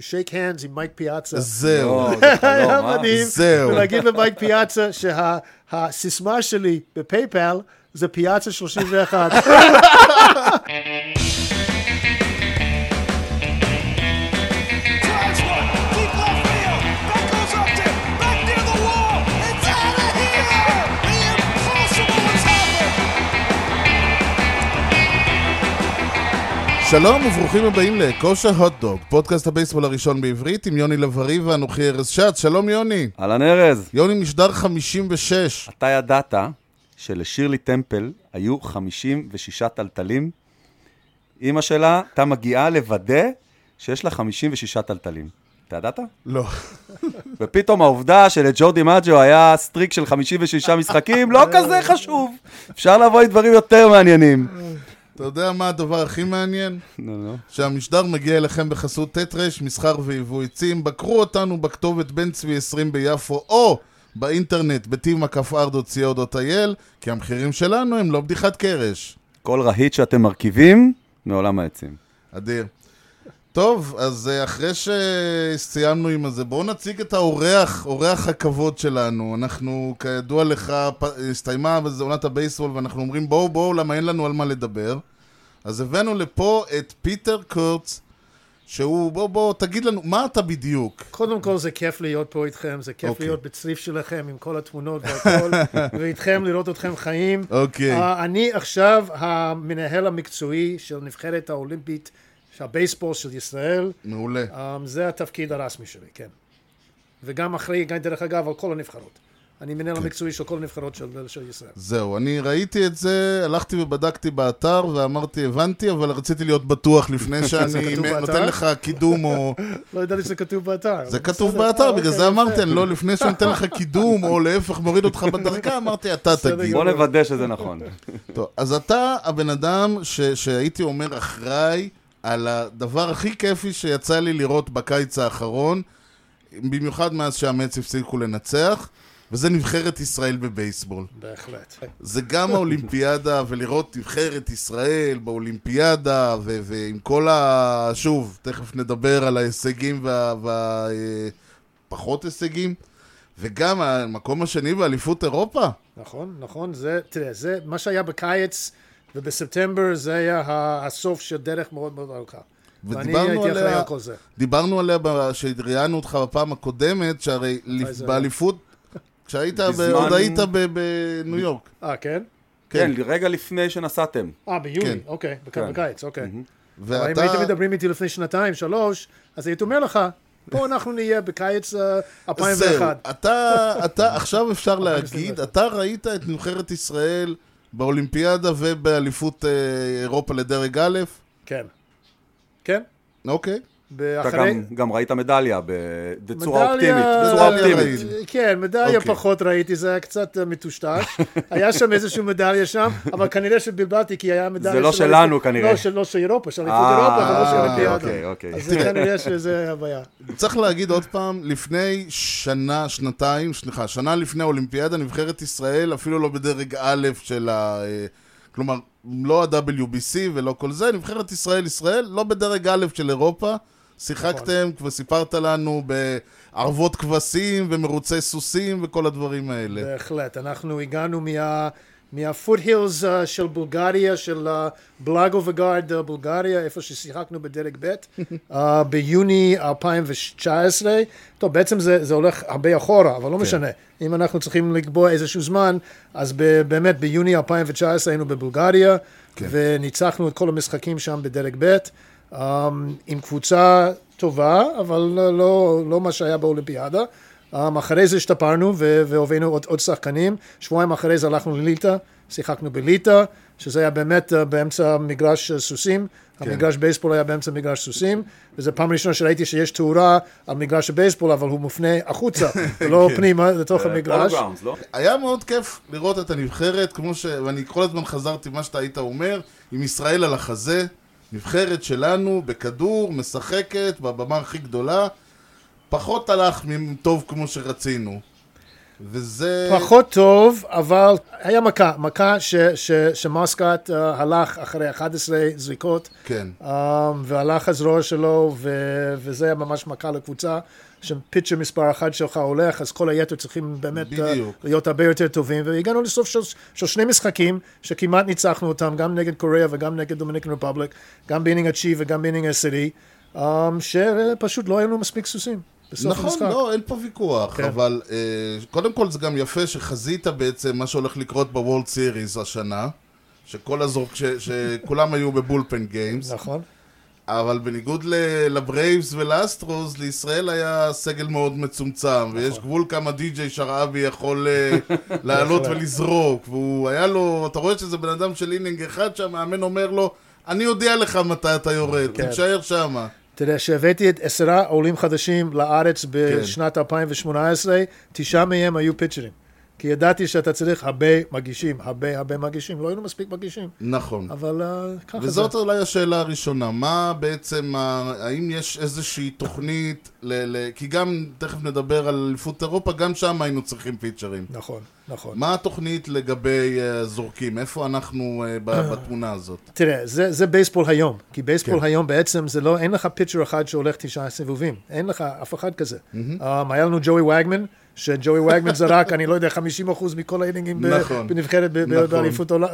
shake hands עם מייק פיאצה. זהו, לא, היה אה? מדהים. זהו. ולהגיד למייק פיאצה שהסיסמה שלי בפייפל זה פיאצה 31. שלום וברוכים הבאים לכושר הוט דוג, פודקאסט הבייסבול הראשון בעברית עם יוני לב-ארי ואנוכי ארז שץ. שלום יוני. אהלן ארז, יוני משדר 56. אתה ידעת שלשירלי טמפל היו 56 טלטלים? אימא שלה הייתה מגיעה לוודא שיש לה 56 טלטלים. אתה ידעת? לא. ופתאום העובדה שלג'ו דימאג'ו היה streak של 56 משחקים, לא כזה חשוב. אפשר לבוא עם דברים יותר מעניינים. אתה יודע מה הדבר הכי מעניין? נו, נו. שהמשדר מגיע אליכם בחסות ט' ר', מסחר ויבוא עצים. בקרו אותנו בכתובת בן צבי 20 ביפו, או באינטרנט ב-tiv.co.il, כי המחירים שלנו הם לא בדיחת קרש. כל רהיט שאתם מרכיבים, מעולם העצים. אדיר. טוב, אז אה, אחרי שסיימנו עם הזה, בואו נציג את האורח, אורח הכבוד שלנו. אנחנו, כידוע לך, הסתיימה עונת הבייסבול, ואנחנו אומרים בואו בואו, למה אין לנו על מה לדבר. אז הבאנו לפה את פיטר קורץ, שהוא, בוא בוא, תגיד לנו, מה אתה בדיוק? קודם כל זה כיף להיות פה איתכם, זה כיף אוקיי. להיות בצריף שלכם עם כל התמונות והכל, ואיתכם לראות אתכם חיים. אוקיי. אה, אני עכשיו המנהל המקצועי של נבחרת האולימפית של הבייסבול של ישראל. מעולה. Um, זה התפקיד הרשמי שלי, כן. וגם אחראי, גם דרך אגב, על כל הנבחרות. אני מנהל כן. המקצועי של כל הנבחרות של, של ישראל. זהו, אני ראיתי את זה, הלכתי ובדקתי באתר ואמרתי, הבנתי, אבל רציתי להיות בטוח לפני שאני? נותן לך קידום או... לא ידעתי שזה כתוב באתר. זה כתוב. באתר, בגלל אוקיי, זה אמרתי, לא, לפני שאני נותן לך קידום, או להפך מוריד אותך בדרגה, אמרתי, אתה תגיד. בוא נוודא שזה נכון. טוב, אז אתה הבן אדם שהייתי אומר אחראי על הדבר הכי כיפי שיצא לי לראות בקיץ האחרון, במיוחד מאז שהמץ הפסיקו לנצח, וזה נבחרת ישראל בבייסבול. בהחלט. זה גם האולימפיאדה, ולראות נבחרת ישראל באולימפיאדה, ו- ועם כל ה... שוב, תכף נדבר על ההישגים והפחות וה... הישגים, וגם המקום השני באליפות אירופה. נכון, נכון. זה, תראה, זה, מה שהיה בקיץ ובספטמבר, זה היה הסוף של דרך מאוד מאוד ארוכה. ואני ודיברנו הייתי אחראי עליה, על כל זה. דיברנו עליה ב- כשראיינו אותך בפעם הקודמת, שהרי? באליפות, כשהיית, ב- בזמן- עוד היית ב- בניו יורק. אה, כן? כן, רגע לפני שנסעתם. אה, ביוני, כן. אוקיי, כן. בקיץ, אוקיי. אבל אם ואתה, הייתם מדברים איתי לפני שנתיים, שלוש, אז הייתי אומר לך, פה אנחנו נהיה בקיץ אה, זהו, 2001. אתה, אתה, עכשיו אפשר להגיד, 2021. אתה ראית את נבחרת ישראל באולימפיאדה ובאליפות אה, אירופה לדרג א'? כן. כן? אוקיי. אתה אחרי... גם- גם ראית מדליה ב- בצורה מדליה- אופטימית. בצורה מדליה אופטימית. כן, מדליה אוקיי. פחות ראיתי, זה היה קצת אה, מטושטש. היה שם איזושהי מדליה שם, אבל כנראה שבלבלתי, כי היה מדליה זה לא של שלנו כנראה. לא, של לא של אירופה, של אליפות אה, אירופה, אבל לא של אולימפיאדה. אוקיי, אוקיי. אז זה כנראה שזה הבעיה. צריך להגיד עוד פעם, לפני שנה, שנתיים, סליחה, שנה לפני האולימפיאדה, נבחרת ישראל אפילו לא בדרג א' של ה... אה, כלומר, לא ה-WBC ולא כל זה, נבחרת ישראל ישראל, לא בדרג א' של אירופה. שיחקתם, כבר סיפרת לנו בערבות כבשים ומרוצי סוסים וכל הדברים האלה. בהחלט, אנחנו הגענו מה... מהפוט-הילס uh, של בולגריה, של uh, בלאגו וגארד uh, בולגריה, איפה ששיחקנו בדרג ב', uh, ביוני 2019. טוב, בעצם זה, זה הולך הרבה אחורה, אבל לא משנה. אם אנחנו צריכים לקבוע איזשהו זמן, אז ב- באמת ביוני 2019 היינו בבולגריה, וניצחנו את כל המשחקים שם בדרג ב', עם קבוצה טובה, אבל לא, לא מה שהיה באולימפיאדה. Um, אחרי זה השתפרנו והובאנו עוד, עוד שחקנים, שבועיים אחרי זה הלכנו לליטא, שיחקנו בליטא, שזה היה באמת uh, באמצע מגרש uh, סוסים, כן. המגרש בייסבול היה באמצע מגרש סוסים, וזו פעם ראשונה שראיתי שיש תאורה על מגרש הבייסבול, אבל הוא מופנה החוצה, ולא פנימה לתוך המגרש. לא? היה מאוד כיף לראות את הנבחרת, כמו ש... ואני כל הזמן חזרתי מה שאתה היית אומר, עם ישראל על החזה, נבחרת שלנו, בכדור, משחקת, בבמה הכי גדולה, פחות הלך טוב כמו שרצינו. וזה... פחות טוב, אבל היה מכה, מכה ש, ש, שמוסקאט uh, הלך אחרי 11 זריקות, כן. um, והלך הזרוע שלו, ו, וזה היה ממש מכה לקבוצה. שפיצ'ר מספר אחת שלך הולך, אז כל היתר צריכים באמת uh, בדיוק. להיות הרבה יותר טובים, והגענו לסוף של, של שני משחקים, שכמעט ניצחנו אותם, גם נגד קוריאה וגם נגד Dominican Republic, גם ב-inning התשיעי וגם ב-inning העשירי, um, שפשוט לא היו לנו מספיק סוסים בסוף נכון, המשחק. לא, אין פה ויכוח, כן. אבל אה, קודם כל זה גם יפה שחזית בעצם מה שהולך לקרות בוולד סיריס השנה, שכל הזורק, ש- שכולם היו ב-bullpen games, נכון. אבל בניגוד לברייבס ולאסטרוס, לישראל היה סגל מאוד מצומצם, נכון. ויש גבול כמה די.ג'יי שרביב יכול אה, לעלות ולזרוק, והוא היה לו, אתה רואה שזה בן אדם של inning אחד שהמאמן אומר לו, אני אודיע לך מתי אתה יורד, כן. תישאר שמה. אתה יודע, שהבאתי את עשרה עולים חדשים לארץ בשנת 2018, תשעה מהם היו pitcherים. כי ידעתי שאתה צריך הרבה מגישים, הרבה הרבה מגישים. לא היינו מספיק מגישים, נכון. אבל אה, ככה זה. וזאת אולי השאלה הראשונה, מה בעצם, ה- האם יש איזושהי תוכנית, ל- ל- כי גם, תכף נדבר על אליפות אירופה, גם שם היינו צריכים פיצ'רים. נכון, נכון. מה התוכנית לגבי אה, זורקים? איפה אנחנו אה, ב- בתמונה הזאת? תראה, זה, זה בייסבול היום. כי בייסבול כן. היום בעצם זה לא, אין לך פיצ'ר אחד שהולך תשעה סיבובים. אין לך אף אחד כזה. Um, היה לנו ג'וי וגמן, שג'וי וגמן זרק, אני לא יודע, 50% מכל האינינגים נכון. בנבחרת נכון.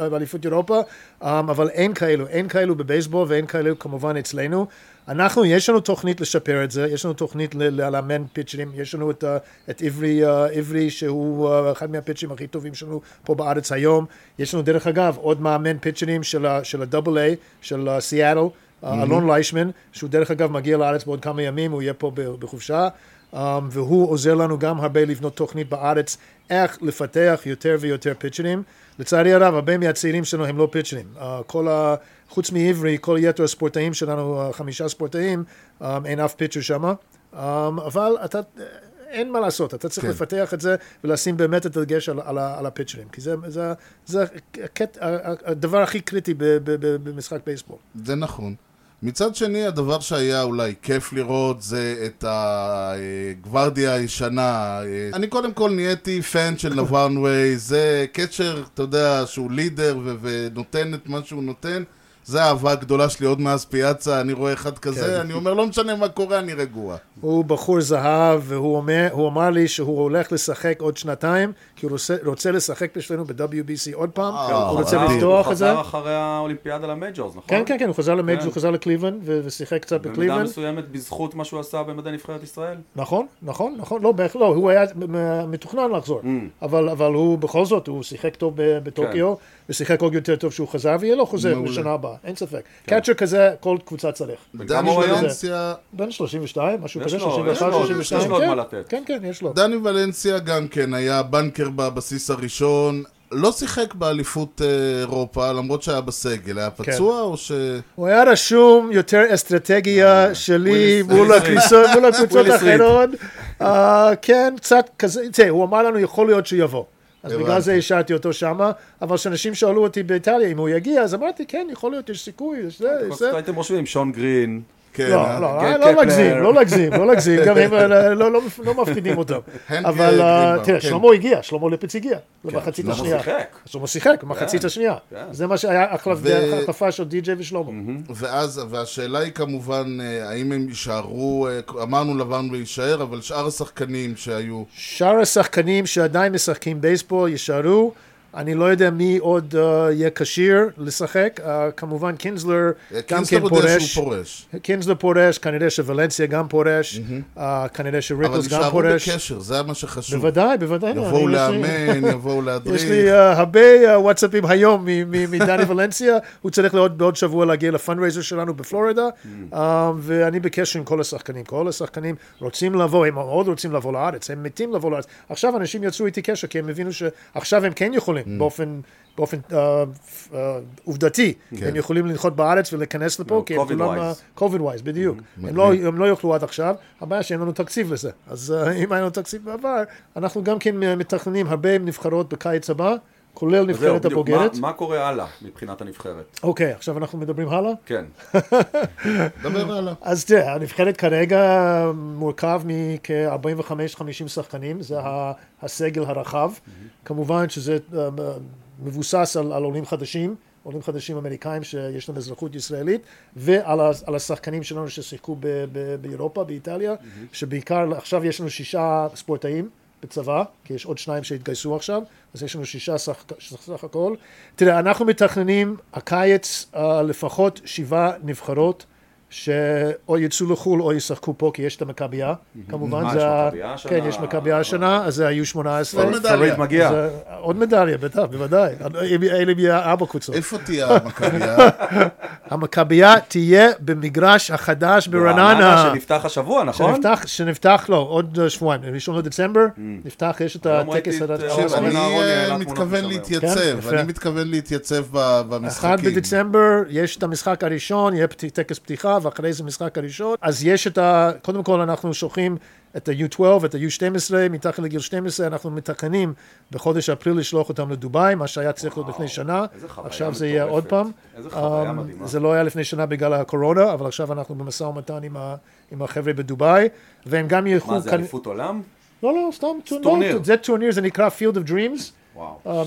באליפות אירופה, um, אבל אין כאלו, אין כאלו בבייסבול ואין כאלו כמובן אצלנו. אנחנו, יש לנו תוכנית לשפר את זה, יש לנו תוכנית לאמן פיצ'רים, יש לנו את, את עברי, אה, עברי שהוא אה, אחד מהפיצ'רים הכי טובים שלנו פה בארץ היום. יש לנו דרך אגב עוד מאמן פיצ'רים של ה- של אה, סיאטל, אה, אלון ליישמן, שהוא דרך אגב מגיע לארץ בעוד כמה ימים, הוא יהיה פה בחופשה. Um, והוא עוזר לנו גם הרבה לבנות תוכנית בארץ איך לפתח יותר ויותר פיצ'רים. לצערי הרב, הרבה מהצעירים שלנו הם לא פיצ'רים. Uh, כל ה... חוץ מעברי, כל יתר הספורטאים שלנו, uh, חמישה ספורטאים, um, אין אף פיצ'ר שם. Um, אבל אתה, אין מה לעשות, אתה צריך כן. לפתח את זה ולשים באמת את הדגש על, על, על הפיצ'רים, כי זה, זה, זה הקט, הדבר הכי קריטי ב- ב- ב- במשחק בייסבול. זה נכון. מצד שני, הדבר שהיה אולי כיף לראות זה את הגוורדיה הישנה. אני קודם כל נהייתי פן של נווארנווי, זה קצ'ר, אתה יודע, שהוא לידר ו- ונותן את מה שהוא נותן. זה האהבה הגדולה שלי עוד מאז פיאצה, אני רואה אחד כזה, כן. אני אומר, לא משנה מה קורה, אני רגוע. הוא בחור זהב, והוא אומר, אמר לי שהוא הולך לשחק עוד שנתיים, כי הוא רוצה, רוצה לשחק בשבילנו ב-WBC עוד פעם, אה, הוא רוצה. לפתוח את זה. הוא חזר אחרי האולימפיאדה ל-Majors, נכון? כן, כן, כן, הוא חזר למייג', כן. הוא חזר לקליבלנד, ו- ושיחק קצת במידה בקליבלנד. מסוימת בזכות מה שהוא עשה במדי נבחרת ישראל. נכון, נכון, נכון, לא, בערך לא, הוא היה מתוכנן לחזור, Mm. אבל, אבל הוא בכל זאת, הוא שיחק טוב ב- בטוקיו, ושיחק עוד יותר טוב שהוא חזר, ויהיה לו חוזר כן. מעולה. בשנה הבאה, אין ספק. catcher כזה, כל קבוצה צריך. בן 32, משהו כזה, לו, 31, יש לו, 32, יש לו עוד כן, מה לתת. כן, כן, יש לו. דני ולנסיה גם כן היה בנקר בבסיס הראשון. לא שיחק באליפות אה, אירופה, למרות שהיה בסגל. היה כן. פצוע או ש... הוא היה רשום יותר אסטרטגיה שלי וויליס- מול הקבוצות. האחרות. אה, כן, קצת כזה, תראה, הוא אמר לנו, יכול להיות שהוא יבוא. אז הבנתי. בגלל זה השארתי אותו שמה, אבל כשאנשים שאלו אותי באיטליה אם הוא יגיע, אז אמרתי, כן, יכול להיות, יש סיכוי, יש זה, יש זה. הייתם רושמים שון גרין. כן, לא? לא, לא. להגזים, לא להגזים, לא להגזים, גם הם לא- לא לא מפחידים אותם. אבל אה, גרינבאום, תראה, כן. שלמה הגיע, שלמה ליפץ הגיע, במחצית שלמה השנייה. שיחק. שלמה שיחק, במחצית השנייה. כן. זה מה שהיה החלפה של די.ג'יי ושלמה. ואז, והשאלה היא כמובן, אה, האם הם יישארו, אה, אמרנו לבן ויישאר, אבל שאר השחקנים שהיו, שאר השחקנים שעדיין משחקים בייסבול יישארו. אני לא יודע מי עוד uh, יהיה כשיר לשחק. Uh, כמובן קינזלר אה, גם כן פורש. פורש. קינזלר פורש, כנראה שוולנסיה גם פורש. uh, כנראה אבל שריקלס גם פורש. בקשר, זה מה שחשוב. בוודאי, בוודאי. יבואו לאמן, יבואו להדריך. יש לי uh, הרבה uh, וואטסאפים היום מ- מ- מדני ולנסיה, הוא צריך לעוד, בעוד שבוע להגיע ל-fundraiser שלנו בפלורידה, uh, ואני בקשר עם כל השחקנים. כל השחקנים רוצים לבוא, הם מאוד רוצים לבוא לארץ, הם מתים לבוא לארץ. עכשיו אנשים יצרו איתי קשר, כי הם הבינו שעכשיו הם כן יכולים, באופן... באופן uh, uh, עובדתי, כן. הם יכולים לנחות בארץ ולהיכנס לפה, כי הם COVID כולם... wise. COVID wise, בדיוק. הם לא, הם לא יוכלו עד עכשיו, הבעיה שאין לנו תקציב לזה. אז uh, אם היה לנו תקציב בעבר, אנחנו גם כן מתכננים הרבה נבחרות בקיץ הבא, כולל נבחרת הבוגרת. מה- מה קורה הלאה מבחינת הנבחרת? אוקיי, עכשיו אנחנו מדברים הלאה? כן. דבר הלאה. אז תראה, הנבחרת כרגע מורכב מכ-45-50 שחקנים, זה הסגל הרחב. כמובן שזה אה, מבוסס על, על עולים חדשים, עולים חדשים אמריקאים שיש להם אזרחות ישראלית, ועל על השחקנים שלנו ששיחקו ב- ב- באירופה, באיטליה, שבעיקר עכשיו יש לנו שישה ספורטאים. בצבא, כי יש עוד שניים שהתגייסו עכשיו, אז יש לנו שישה סך, סך הכל. תראה, אנחנו מתכננים הקיץ uh, לפחות שבעה נבחרות שאו יצאו לחו"ל או ישחקו פה, כי יש את המכבייה, כמובן. מה, זה יש ה- מכבייה השנה? כן, יש מכבייה השנה, אז זה היו 18. עוד מדליה. מגיע. אה, עוד מדליה, בטח, בוודאי. אלה יהיה ארבע קבוצות. איפה תהיה המכבייה? המכבייה תהיה במגרש החדש ברעננה. שנפתח השבוע, נכון? שנפתח, שנפתח לו עוד אה, שבועיים, ראשון לדצמבר, נפתח, יש את היום הטקס אה, אני אה, תמונות מתכוון. להתייצב, כן. אני מתכוון להתייצב ב- אחד במשחקים. בדצמבר יש את המשחק הראשון, יהיה טקס פתיחה, ואחרי זה משחק הראשון. אז יש את ה... קודם כל אנחנו שולחים את ה-U12, את ה-U12, מתחת לגיל 12, אנחנו מתכננים בחודש אפריל לשלוח אותם לדובאי, מה שהיה צריך להיות לפני שנה. איזה חוויה עכשיו זה יהיה עוד. פעם. איזה חוויה אמ, מדהימה. זה לא היה לפני שנה בגלל הקורונה, אבל עכשיו אנחנו במשא ומתן עם, ה, עם החבר'ה בדובאי, והם גם ילכו... מה זה, אליפות עולם? לא, לא, סתם טורניר. לא, זה טורניר, זה נקרא Field of Dreams. אה,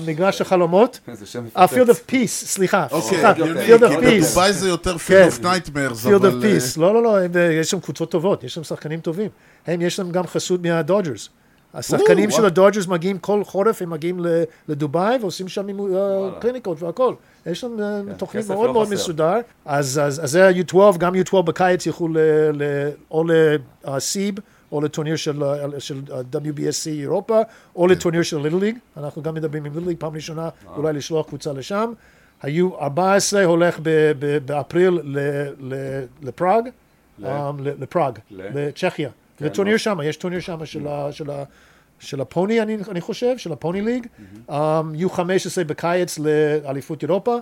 מגרש החלומות. איזה שם אה, מפוצץ. Field of Peace, סליחה, אוקיי, סליחה, Field of Peace. בדובאי זה יותר כן. Field of Nightmares, Field אבל... of אה, Peace, לא, לא, לא, אה, יש שם קבוצות טובות, יש שם שחקנים טובים. הם, יש להם גם חסות מהדודג'רס. השחקנים של. הדודג'רס מגיעים כל חורף, הם מגיעים לדובאי ועושים שם קליניקות והכל. יש להם אה, תוכנית מאוד לא מאוד. מסודר. אז זה ה-U12, גם U12 בקיץ ילכו או לסיב. או לטורניר של, אה, של אה, WBSC אירופה, או לטורניר של ליטל ליג, אנחנו גם מדברים עם ליטל ליג פעם ראשונה, אולי לשלוח קבוצה לשם. ה-U14 הולך ב- ב- באפריל ל- ל- לפראג, ל- אה, לפראג, ל- לצ'כיה, כן, לטורניר לא. שם, יש טורניר שם של ה- של ה- של הפוני, אני אני חושב, של הפוני ליג, Um, יהיו 15 בקיץ לאליפות אירופה,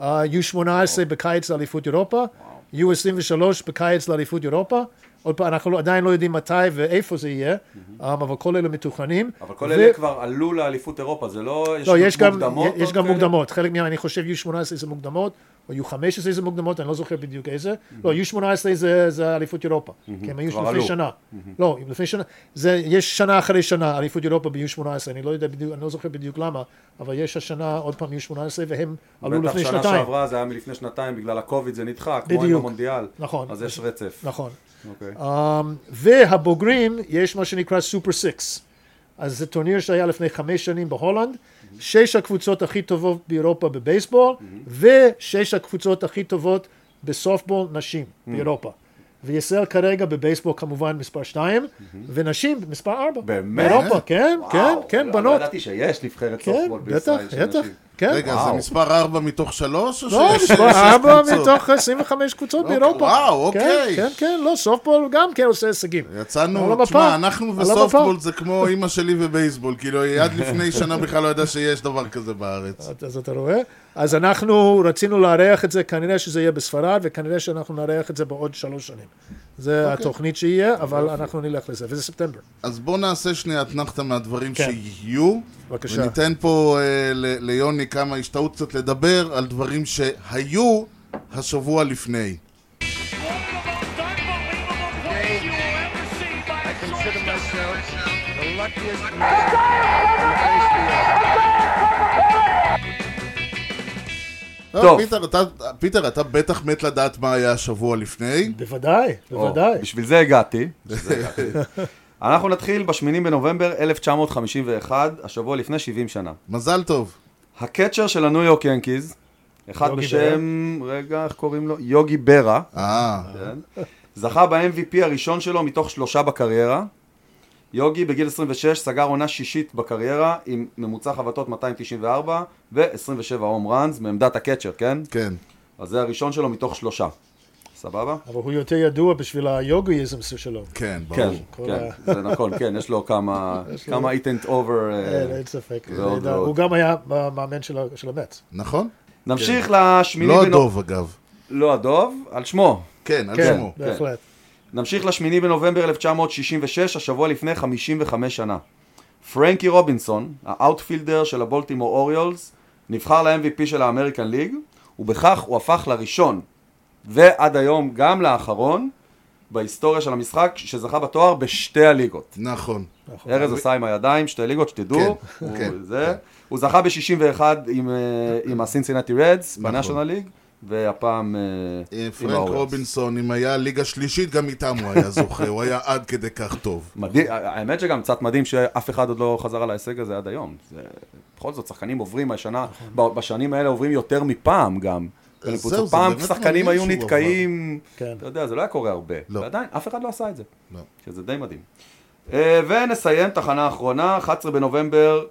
uh, יהיו 18 בקיץ לאליפות אירופה, יהיו 23 בקיץ לאליפות אירופה, עוד פעם, אנחנו עדיין לא יודעים מתי ואיפה זה יהיה, um, אבל כל אלה מתוכננים. אבל כל ו- אלה כבר עלו לאליפות אירופה, זה לא... לא, יש גם, מוקדמות יש גם כאלה? מוקדמות, חלק מהם, אני חושב יהיו 18 זה מוקדמות, או יהיו 15 זה מוקדמות, אני לא זוכר בדיוק איזה, לא, יהיו 18 זה, זה אליפות אירופה, כי הם היו לפני. שנה, לא, לפני שנה, זה, יש שנה אחרי שנה, אליפות אירופה ב-U 18, אני לא יודע בדיוק, אני לא זוכר בדיוק למה, אבל יש השנה עוד פעם U 18 והם עלו בטח לפני שנה שנתיים, שעברה זה היה מלפני שנתיים, בגלל הקוביד זה נדחה, כמו עם. המונדיאל. נכון. אז יש רצף. נכון, אוקיי. Um, והבוגרים, יש מה שנקרא סופר סיקס. אז זה טורניר שהיה לפני חמש שנים בהולנד, שש הקבוצות הכי טובות באירופה בבייסבול, ושש הקבוצות הכי טובות בסופטבול נשים באירופה. וישראל כרגע בבייסבול כמובן מספר שתיים, ונשים מספר ארבע. באמת? באירופה, כן, כן, וואו, כן, לא- בנות. לא ידעתי שיש נבחרת כן, סופטבול בישראל של נשים. כן. רגע, זה. מספר 4 מתוך 3? או לא, מספר שש ארבע קבוצות? מתוך 25 קבוצות אוקיי, באירופה. וואו, כן, אוקיי. כן, כן, לא, סופטבול גם כן עושה הישגים. יצאנו, המפה. תשמע, אנחנו וסופטבול המפה. זה כמו אימא שלי ובייסבול, כאילו, היא עד לפני שנה בכלל לא ידעה שיש דבר כזה בארץ. אז אתה רואה? אז אנחנו רצינו לארח את זה, כנראה שזה יהיה בספרד, וכנראה שאנחנו נארח את זה בעוד שלוש שנים. זה אוקיי. התוכנית שיהיה, אבל אנחנו נלך לזה, וזה ספטמבר. אז בוא נעשה שנייה אתנחתא מהדברים כן. שיהיו. בבקשה. וניתן פה אה, ל- ליוני כמה השתאות קצת לדבר על דברים שהיו השבוע לפני. Consider shortstop. myself the luckiest man טוב. טוב. פיטר, אתה, פיטר, אתה בטח מת לדעת מה היה השבוע לפני. בוודאי, בוודאי. בשביל זה הגעתי. בשביל זה הגעתי. אנחנו נתחיל ב-8 בנובמבר 1951, השבוע לפני 70 שנה. מזל טוב. ה-catcher של הניו יורק ינקיז, אחד בשם, רגע, איך קוראים לו? יוגי ברה, אה, כן. זכה ב-MVP הראשון שלו מתוך שלושה בקריירה. יוגי בגיל 26 סגר עונה שישית בקריירה עם ממוצע חבטות 294 ו-27 home runs מעמדת ה catcher, כן? כן. אז זה הראשון שלו מתוך שלושה. סבבה? אבל הוא יותר ידוע בשביל ה Yogi-ism שלו. כן, כן, ברור. כן, ה- זה נכון, כן, יש לו כמה, יש לו- כמה it ain't over. אין אין ספק. הוא גם היה מאמן של המץ. נכון? נמשיך לשמיני לא. הדוב אגב. לא הדוב, על שמו. כן, על כן, שמו. בהחלט. נמשיך לשמיני בנובמבר 1966, השבוע לפני 55 שנה. פרנקי רובינסון, ה outfielder של הבולטימור אוריולס, נבחר ל-MVP של ה American League, ובכך הוא הפך לראשון, ועד היום גם לאחרון, בהיסטוריה של המשחק, שזכה בתואר בשתי הליגות. נכון. ארז עשה עם הידיים, שתי ליגות, שתדעו. כן, הוא, כן, זה. כן. הוא זכה ב-61 עם, אה, עם הסינסינטי רדס, נכון. בנאשונל ליג, והפעם אה, אה, פרנק. רובינסון, אם היה ליגה שלישית, גם איתם הוא היה זוכה, הוא היה עד כדי כך טוב. מדהים, האמת שגם קצת מדהים שאף אחד עוד לא חזר על ההישג הזה עד היום. זה, בכל זאת, שחקנים עוברים השנה, ב- בשנים האלה עוברים יותר מפעם גם. זהו, לקבוצות. זה פעם שחקנים היו נתקעים, כן. אתה יודע, זה לא היה קורה הרבה. לא. ועדיין, אף אחד לא עשה את זה. לא. שזה די מדהים. אה, ונסיים תחנה אחרונה, 11 בנובמבר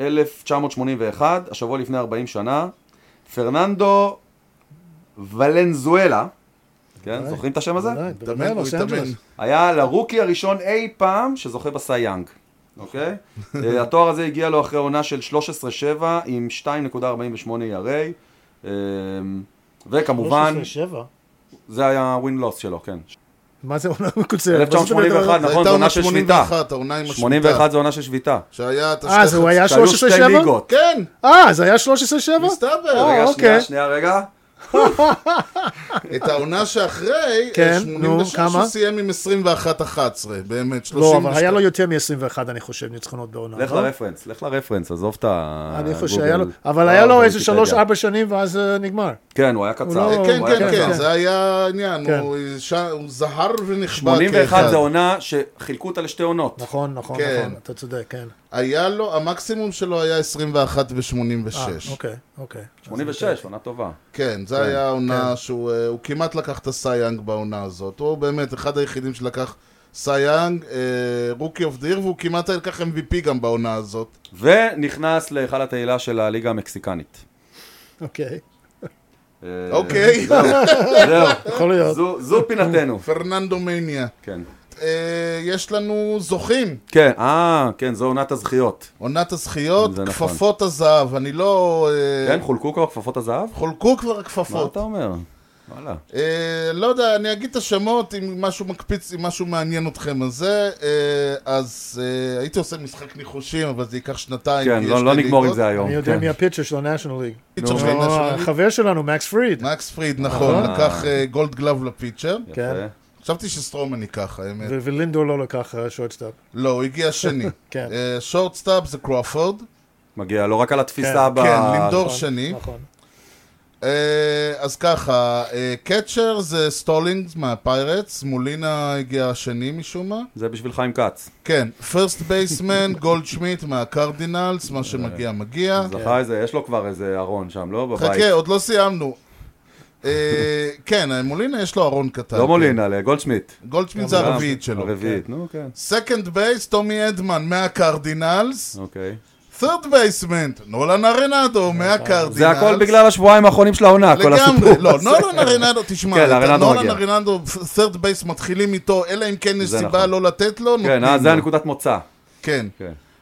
1981, השבוע לפני 40 שנה, פרננדו ולנזואלה, כן, זוכרים את השם הזה? התאמן, הוא התאמן. היה לרוקי הראשון אי פעם שזוכה בסי יאנג, אוקיי? אה, התואר הזה הגיע לו אחרי עונה של 13-7 עם 2.48 ERA, אה, וכמובן, 13-7. זה היה ווין לוס שלו, כן. מה זה עונה מקוצרת? 1981, זו נכון, זו עונה של שביתה. 81, העונה עם השביתה. 81 זה עונה של שביתה. שהיה את אה, הוא היה שהיו שתי 13-7? ליגות. כן, אה, זה היה 13-7? מסתבר. אה, רגע, אוקיי. שנייה, שנייה, רגע. את העונה שאחרי, כן, אה, נו, 86 כמה? הוא סיים עם 21-11, באמת, 32. לא, אבל היה לו יותר מ-21, אני חושב, ניצחונות בעונה. לך לא? לרפרנס, לך לרפרנס, עזוב את ה... אני חושב. שהיה לו, אבל אה, היה לו איזה ויקיפדיה. שלוש-ארבע שנים ואז אה, נגמר. כן, הוא היה קצר. לא- כן, כן. כן, זה היה העניין, כן. הוא זהר ונכבה ב-81 כאחד. זה עונה שחילקו אותה לשתי עונות. נכון, נכון, כן. נכון, אתה צודק, כן. היה לו, המקסימום שלו היה 21 אה, ו-86. אוקיי, אוקיי. 86, עונה טובה. כן, זה היה העונה שהוא אה, הוא כמעט לקח את הסאי יאנג בעונה הזאת. הוא באמת אחד היחידים שלקח סאי יאנג, Rookie of the Year, והוא כמעט לקח MVP גם בעונה הזאת. ונכנס להיכל התהילה של הליגה המקסיקנית. אוקיי, אה, אוקיי, זהו, יכול להיות. זו- זו פינתנו. פרננדו מניה. כן. אה, יש לנו זוכים, כן, אה, כן, זו עונת הזכיות. עונת הזכיות, זה נכון. כפפות הזהב. אני לא... אה, כן, חולקו כבר כפפות הזהב? חולקו כבר מה הכפפות. אתה אומר? וואלה. אה, לא יודע, אני אגיד את השמות, אם משהו מקפיץ, אם משהו מעניין אתכם אז זה, אה, אז אה, הייתי עושה משחק ניחושים, אבל זה ייקח שנתיים. כן, לא לא נגמור עם. זה היום. אני יודע כן. מי ה pitcher של ה-National League. pitcher. של ה-National League. החבר שלנו, מקס פריד. מקס פריד, נכון, אה. לקח אה, Gold Glove ל pitcher. כן. חשבתי שסטרומן ייקח, האמת. ו- ולינדור לא לקח shortstop. לא, הוא הגיע שני. כן. shortstop זה קרופורד. מגיע לו רק על התפיסה כן, ב... כן, לינדור נכון, שני. נכון. אה, אז ככה, catcher זה סטולינגס מהפיירטס, מולינה הגיע השני משום מה. זה בשביל חיים כץ. כן, first baseman, גולדשמיט מהקרדינלס, מה שמגיע מגיע. זכה איזה, יש לו כבר איזה ארון שם, לא? בבית. חכה, עוד לא סיימנו. אה, כן, מולינה יש לו ארון קטן. לא כן. מולינה, לגולדשמיט. גולדשמיט זה הרביעית שלו. הרביעית, נו כן. second base, טומי אדמן מהקרדינלס. אוקיי. third baseman, נולן ארנדו מהקרדינלס. זה הכל בגלל השבועיים האחרונים של העונה, כל הסיפור. לגמרי, לא, נולן ארנדו, תשמע, כן, נולן. ארנדו, third base מתחילים איתו, אלא אם כן יש סיבה נכון. לא לתת לו, כן, אה, זה. הנקודת מוצא. כן.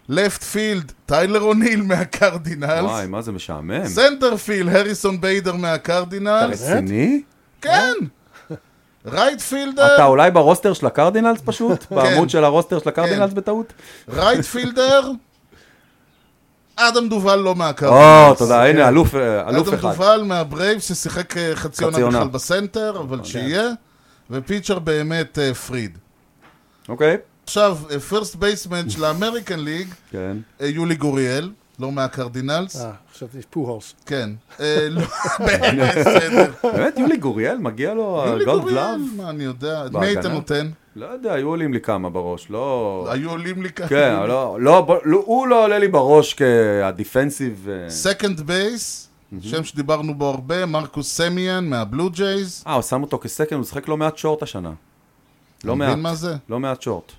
כן. left field, טיילר אוניל מהקרדינלס. וואי, מה זה משעמם. center field, הריסון ביידר אתה מהקרדינלס. רציני? כן. right fielder, אתה אולי ב roster של הקרדינלס פשוט? כן. בעמוד של ה roster של הקרדינלס בטעות? right fielder, אדם דובל לא או, מהקרדינלס. תודה, הנה, אלוף אה, אלוף אדם אחד. דובל מהברייבס ששיחק אה, חצי עונה. בכלל ב center, אבל שיהיה. ו pitcher באמת אה, פריד. אוקיי. עכשיו, first baseman של ה American League, כן. אה, יולי גוריאל, לא מהקרדינלס. אה, חשבתי פוהולס. כן. אה, לא. באמת, יולי גוריאל, מגיע לו יולי Gold גוריאל, Glove? מה אני יודע. את מי? היית נותן? לא יודע, היו עולים לי כמה בראש, לא... היו עולים לי ככה. כן, לא, לא, לא, הוא לא עולה לי בראש כה defensive... second base, שם שדיברנו בו הרבה, מרקוס סמיאן מהבלו ג'ייז. אה, הוא שם אותו כ second, הוא שיחק לא מעט short השנה. לא מבין מעט. מה זה? לא מעט short.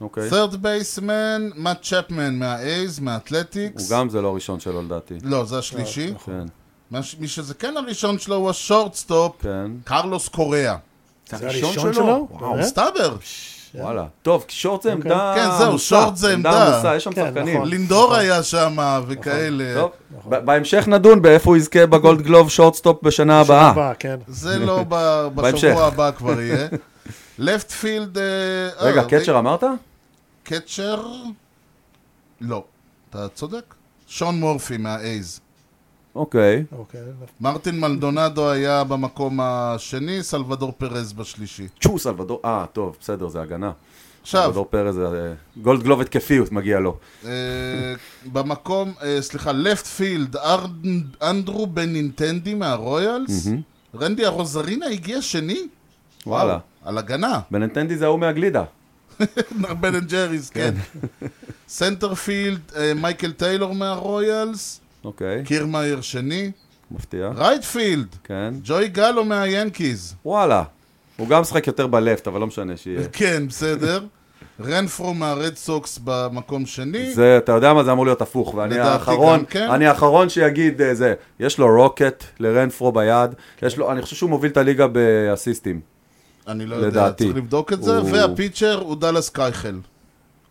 אוקיי. third baseman, מאט צ'פמן מהאייז, מהאתלטיקס. הוא גם זה לא הראשון שלו לדעתי. לא, זה השלישי. כן, ש- מי שזה כן הראשון שלו הוא ה shortstop, כן. קרלוס קוריאה. זה הראשון שלו? וואו? מסתבר. וואלה. טוב, short זה עמדה כן, זהו. short זה עמדה. עמוסה, יש שם כן, שחקנים. נכון. לינדור היה שם וכאלה. טוב, בהמשך נדון באיפה הוא יזכה בגולד גלוב שורטסטופ בשנה שנה הבאה. הבאה, כן. זה לא. בשבוע הבא כבר יהיה. לפט פילד... רגע, קצ'ר אמרת? קצ'ר... לא, אתה צודק. שון מורפי מהאייז. אוקיי. מרטין מלדונדו היה במקום השני, סלבדור פרז בשלישי. צ'ו סלבדור, אה, טוב, בסדר, זה הגנה. עכשיו, סלבדור פרז, זה, אה, Gold Glove התקפיות מגיע לו. אה, במקום, אה, סליחה, left field, אנדרו בנינטנדי מהרויאלס. רנדי ארוזרינה הגיע שני? וואלה. על הגנה. בננטנדי זה ההוא מהגלידה. בן אנד ג'ריס, כן. center field, אה, מייקל טיילור מהרויאלס. אוקיי, קירמאייר שני. מפתיע. right field, כן. ג'וי גלו מהיאנקיז. וואלה. הוא גם משחק יותר ב left, אבל לא משנה שיהיה. כן, בסדר. רנפרו מהרד סוקס במקום שני. זה, אתה יודע מה, זה אמור להיות הפוך, ואני האחרון, כן. אני האחרון שיגיד אה, זה, יש לו rocket לרנפרו ביד, יש לו, אני חושב שהוא מוביל את הליגה באסיסטים. אני לא יודע, לדעתי. צריך לבדוק את זה. הוא- וה pitcher הוא דאלאס קייכל.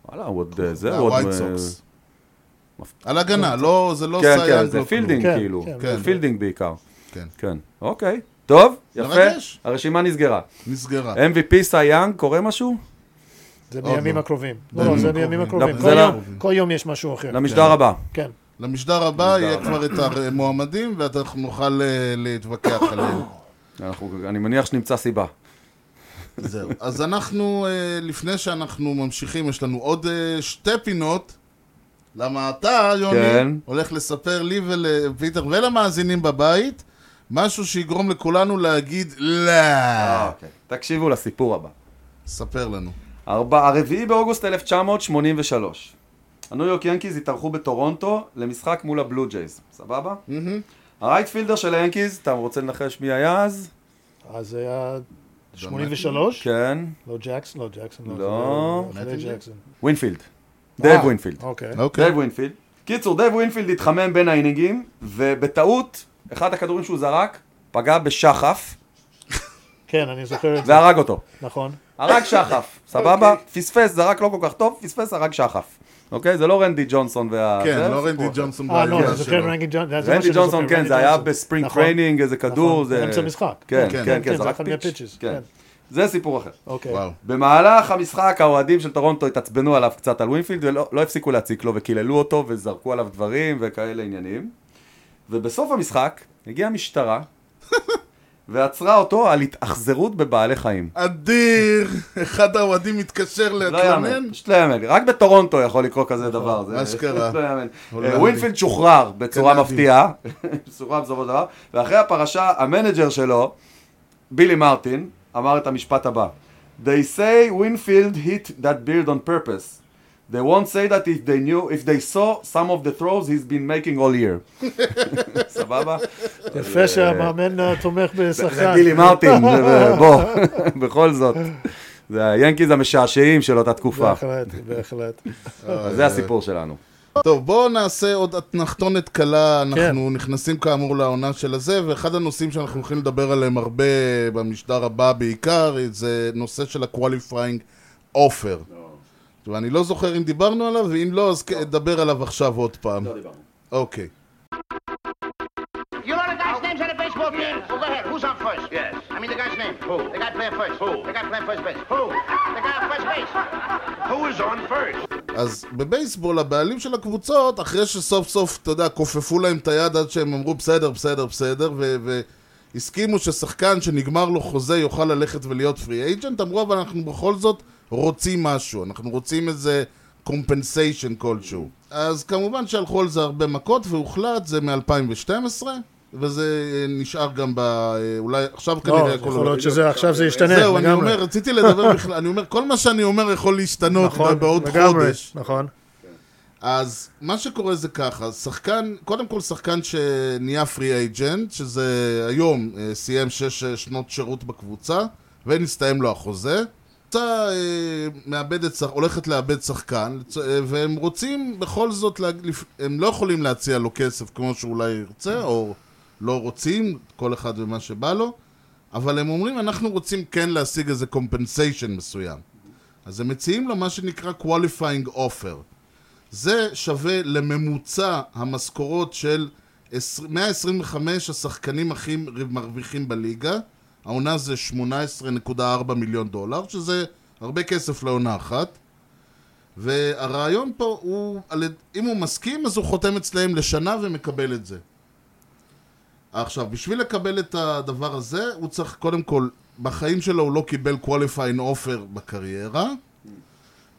וואלה, הוא עוד, אה, זה, הוא עוד... אה, סוקס. על הגנה, לא, זה לא כן, סאי יאנג. כן, לא זה כלום. fielding כן, כאילו, כן, כן. זה fielding בעיקר. כן. כן, אוקיי. טוב, יפה, מרגש. הרשימה נסגרה. נסגרה. MVP סאי יאנג, קורה משהו? זה בימים לא. הקרובים. לא, זה. בימים הקרובים. לא, כל זה יום- יש משהו אחר. למשדר הבא. כן. למשדר הבא יהיה כבר את המועמדים, ואנחנו נוכל אה, להתווכח עליהם. אני מניח שנמצא סיבה. זהו. אז אנחנו, אה, לפני שאנחנו ממשיכים, יש לנו עוד אה, שתי פינות. למה אתה, יוני, כן. הולך לספר לי ולפיטר ולמאזינים בבית משהו שיגרום לכולנו להגיד לא. אוקיי. תקשיבו לסיפור הבא. ספר לנו. ארבע- הרביעי באוגוסט 1983. הניו יורק ינקיז התארחו בטורונטו למשחק מול הבלו ג'ייז, סבבה? ה right fielder של היאנקיז, אתה רוצה לנחש מי היה אז? אז היה 83? כן, לא ג'קסון? לא ג'קסון. לא. זה אחרי ג'קסון. ווינפילד. דייב אה, ווינפילד. אוקיי. אוקיי. דייב ווינפילד. קיצור, דייב ווינפילד התחמם בין האינינגים, ובטעות, אחד הכדורים שהוא זרק, פגע בשחף, כן, אני זוכר את זה. והרג אותו. נכון. הרג שחף, סבבה? פספס, זרק לא כל כך טוב, פספס, הרג שחף. אוקיי? זה לא רנדי ג'ונסון וה... כן, לא רנדי. ג'ונסון אה, לא, אני זוכר שלו. רנדי ג'ונסון. זה מה רנדי ג'ונסון, כן, זה היה. ב spring נכון, training, איזה כדור, נכון, זה... באמצע משחק. כן, כן, כן, כן, כן, זה pitch. כן. כן. זה סיפור אחר. אוקיי. במהלך המשחק האוהדים של טורונטו התעצבנו עליו קצת על ווינפילד ולא לא הפסיקו להציק לו וקיללו אותו וזרקו עליו דברים וכאלה עניינים. ובסוף המשחק הגיעה המשטרה ועצרה אותו על התאכזרות בבעלי חיים. אדיר! אחד האוהדים מתקשר לא להתלונן. יאמן, פשוט לא יאמן. רק בטורונטו יכול לקרות כזה דבר. זה אשכרה. פשוט לא יאמן. אה, ווינפילד שוחרר בצורה. מפתיעה, שוחרר בסופו של דבר, ואחרי הפרשה, המנג'ר שלו, בילי מרטין, אמר את המשפט הבא: They say Winfield hit that beard on purpose. They won't say that if they knew, if they saw some of the throws he's been making all year. סבבה? יפה שהמאמן אה, תומך זה בשחקן. בילי מרטין, זה- בוא, בכל זאת. זה היאנקיז המשעשעים של אותה תקופה. בהחלט, בהחלט. אז זה הסיפור שלנו. טוב, בואו נעשה עוד אתנחתונת קלה, אנחנו נכנסים כאמור לעונה של הזה, ואחד הנושאים שאנחנו הולכים לדבר עליהם הרבה במשדר הבא בעיקר, זה נושא של ה-qualifying offer. ואני לא זוכר אם דיברנו עליו, ואם לא, אז נדבר עליו עכשיו עוד פעם. אוקיי. You know the guy's names on the baseball team? Well, go ahead. Who's on first? Yes. I mean the guy's name. Who? The guy playing first. Who? The guy playing first base. Who? The guy on first base. Who is on first? אז בבייסבול הבעלים של הקבוצות, אחרי שסוף סוף, אתה יודע, כופפו להם את היד עד שהם אמרו בסדר, בסדר, בסדר, והסכימו ששחקן שנגמר לו חוזה יוכל ללכת ולהיות פרי אייג'נט, אמרו אבל אנחנו בכל זאת רוצים משהו, אנחנו רוצים איזה קומפנסיישן כלשהו. אז כמובן שהלכו על זה הרבה מכות והוחלט, זה מ-2012, וזה אה, נשאר גם ב... אה, אולי עכשיו לא, כנראה... יכול להיות שזה עכשיו זה ישתנה. זהו, אני. אומר, רציתי לדבר בכלל, אני אומר, כל מה שאני אומר יכול להשתנות נכון, בעוד חודש. נכון. אז מה שקורה זה ככה, שחקן, קודם כל שחקן שנהיה פרי אייג'נט, שזה היום אה, סיים שש שנות שירות בקבוצה, ונסתיים לו החוזה. קבוצה אה, מאבדת, הולכת לאבד שחקן, אה, והם רוצים בכל זאת, הם לא יכולים להציע לו כסף כמו שאולי ירצה, או לא רוצים, כל אחד ומה שבא לו, אבל הם אומרים, אנחנו רוצים כן להשיג איזה compensation מסוים. אז הם מציעים לו מה שנקרא qualifying offer. זה שווה לממוצע המשכורות של 20 125 השחקנים הכי מרוויחים בליגה. העונה זה 18.4 מיליון דולר, שזה הרבה כסף לעונה אחת. והרעיון פה הוא, אם הוא מסכים, אז הוא חותם אצלם לשנה ומקבל את זה. עכשיו, בשביל לקבל את הדבר הזה, הוא צריך, קודם כל, בחיים שלו הוא לא קיבל qualifying offer בקריירה,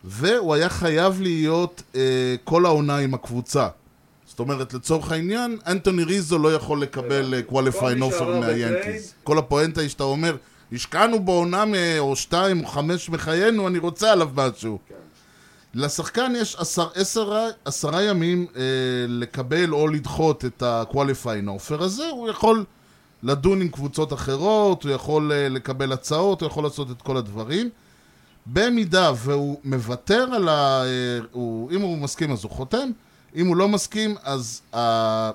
והוא היה חייב להיות אה, כל העונה עם הקבוצה. זאת אומרת, לצורך העניין, אנטוני ריזו לא יכול לקבל אה, qualifying מי offer שעבר מהיאנקיז. כל הפואנטה היא שאתה אומר, השקענו בעונה או שתיים או חמש מחיינו, אני רוצה עליו משהו. לשחקן יש עשר, עשרה, עשרה ימים אה, לקבל או לדחות את ה-qualifying offer הזה, הוא יכול לדון עם קבוצות אחרות, הוא יכול אה, לקבל הצעות, הוא יכול לעשות את כל הדברים. במידה והוא מוותר על ה... אה, הוא, אם הוא מסכים אז הוא חותם, אם הוא לא מסכים אז, ה...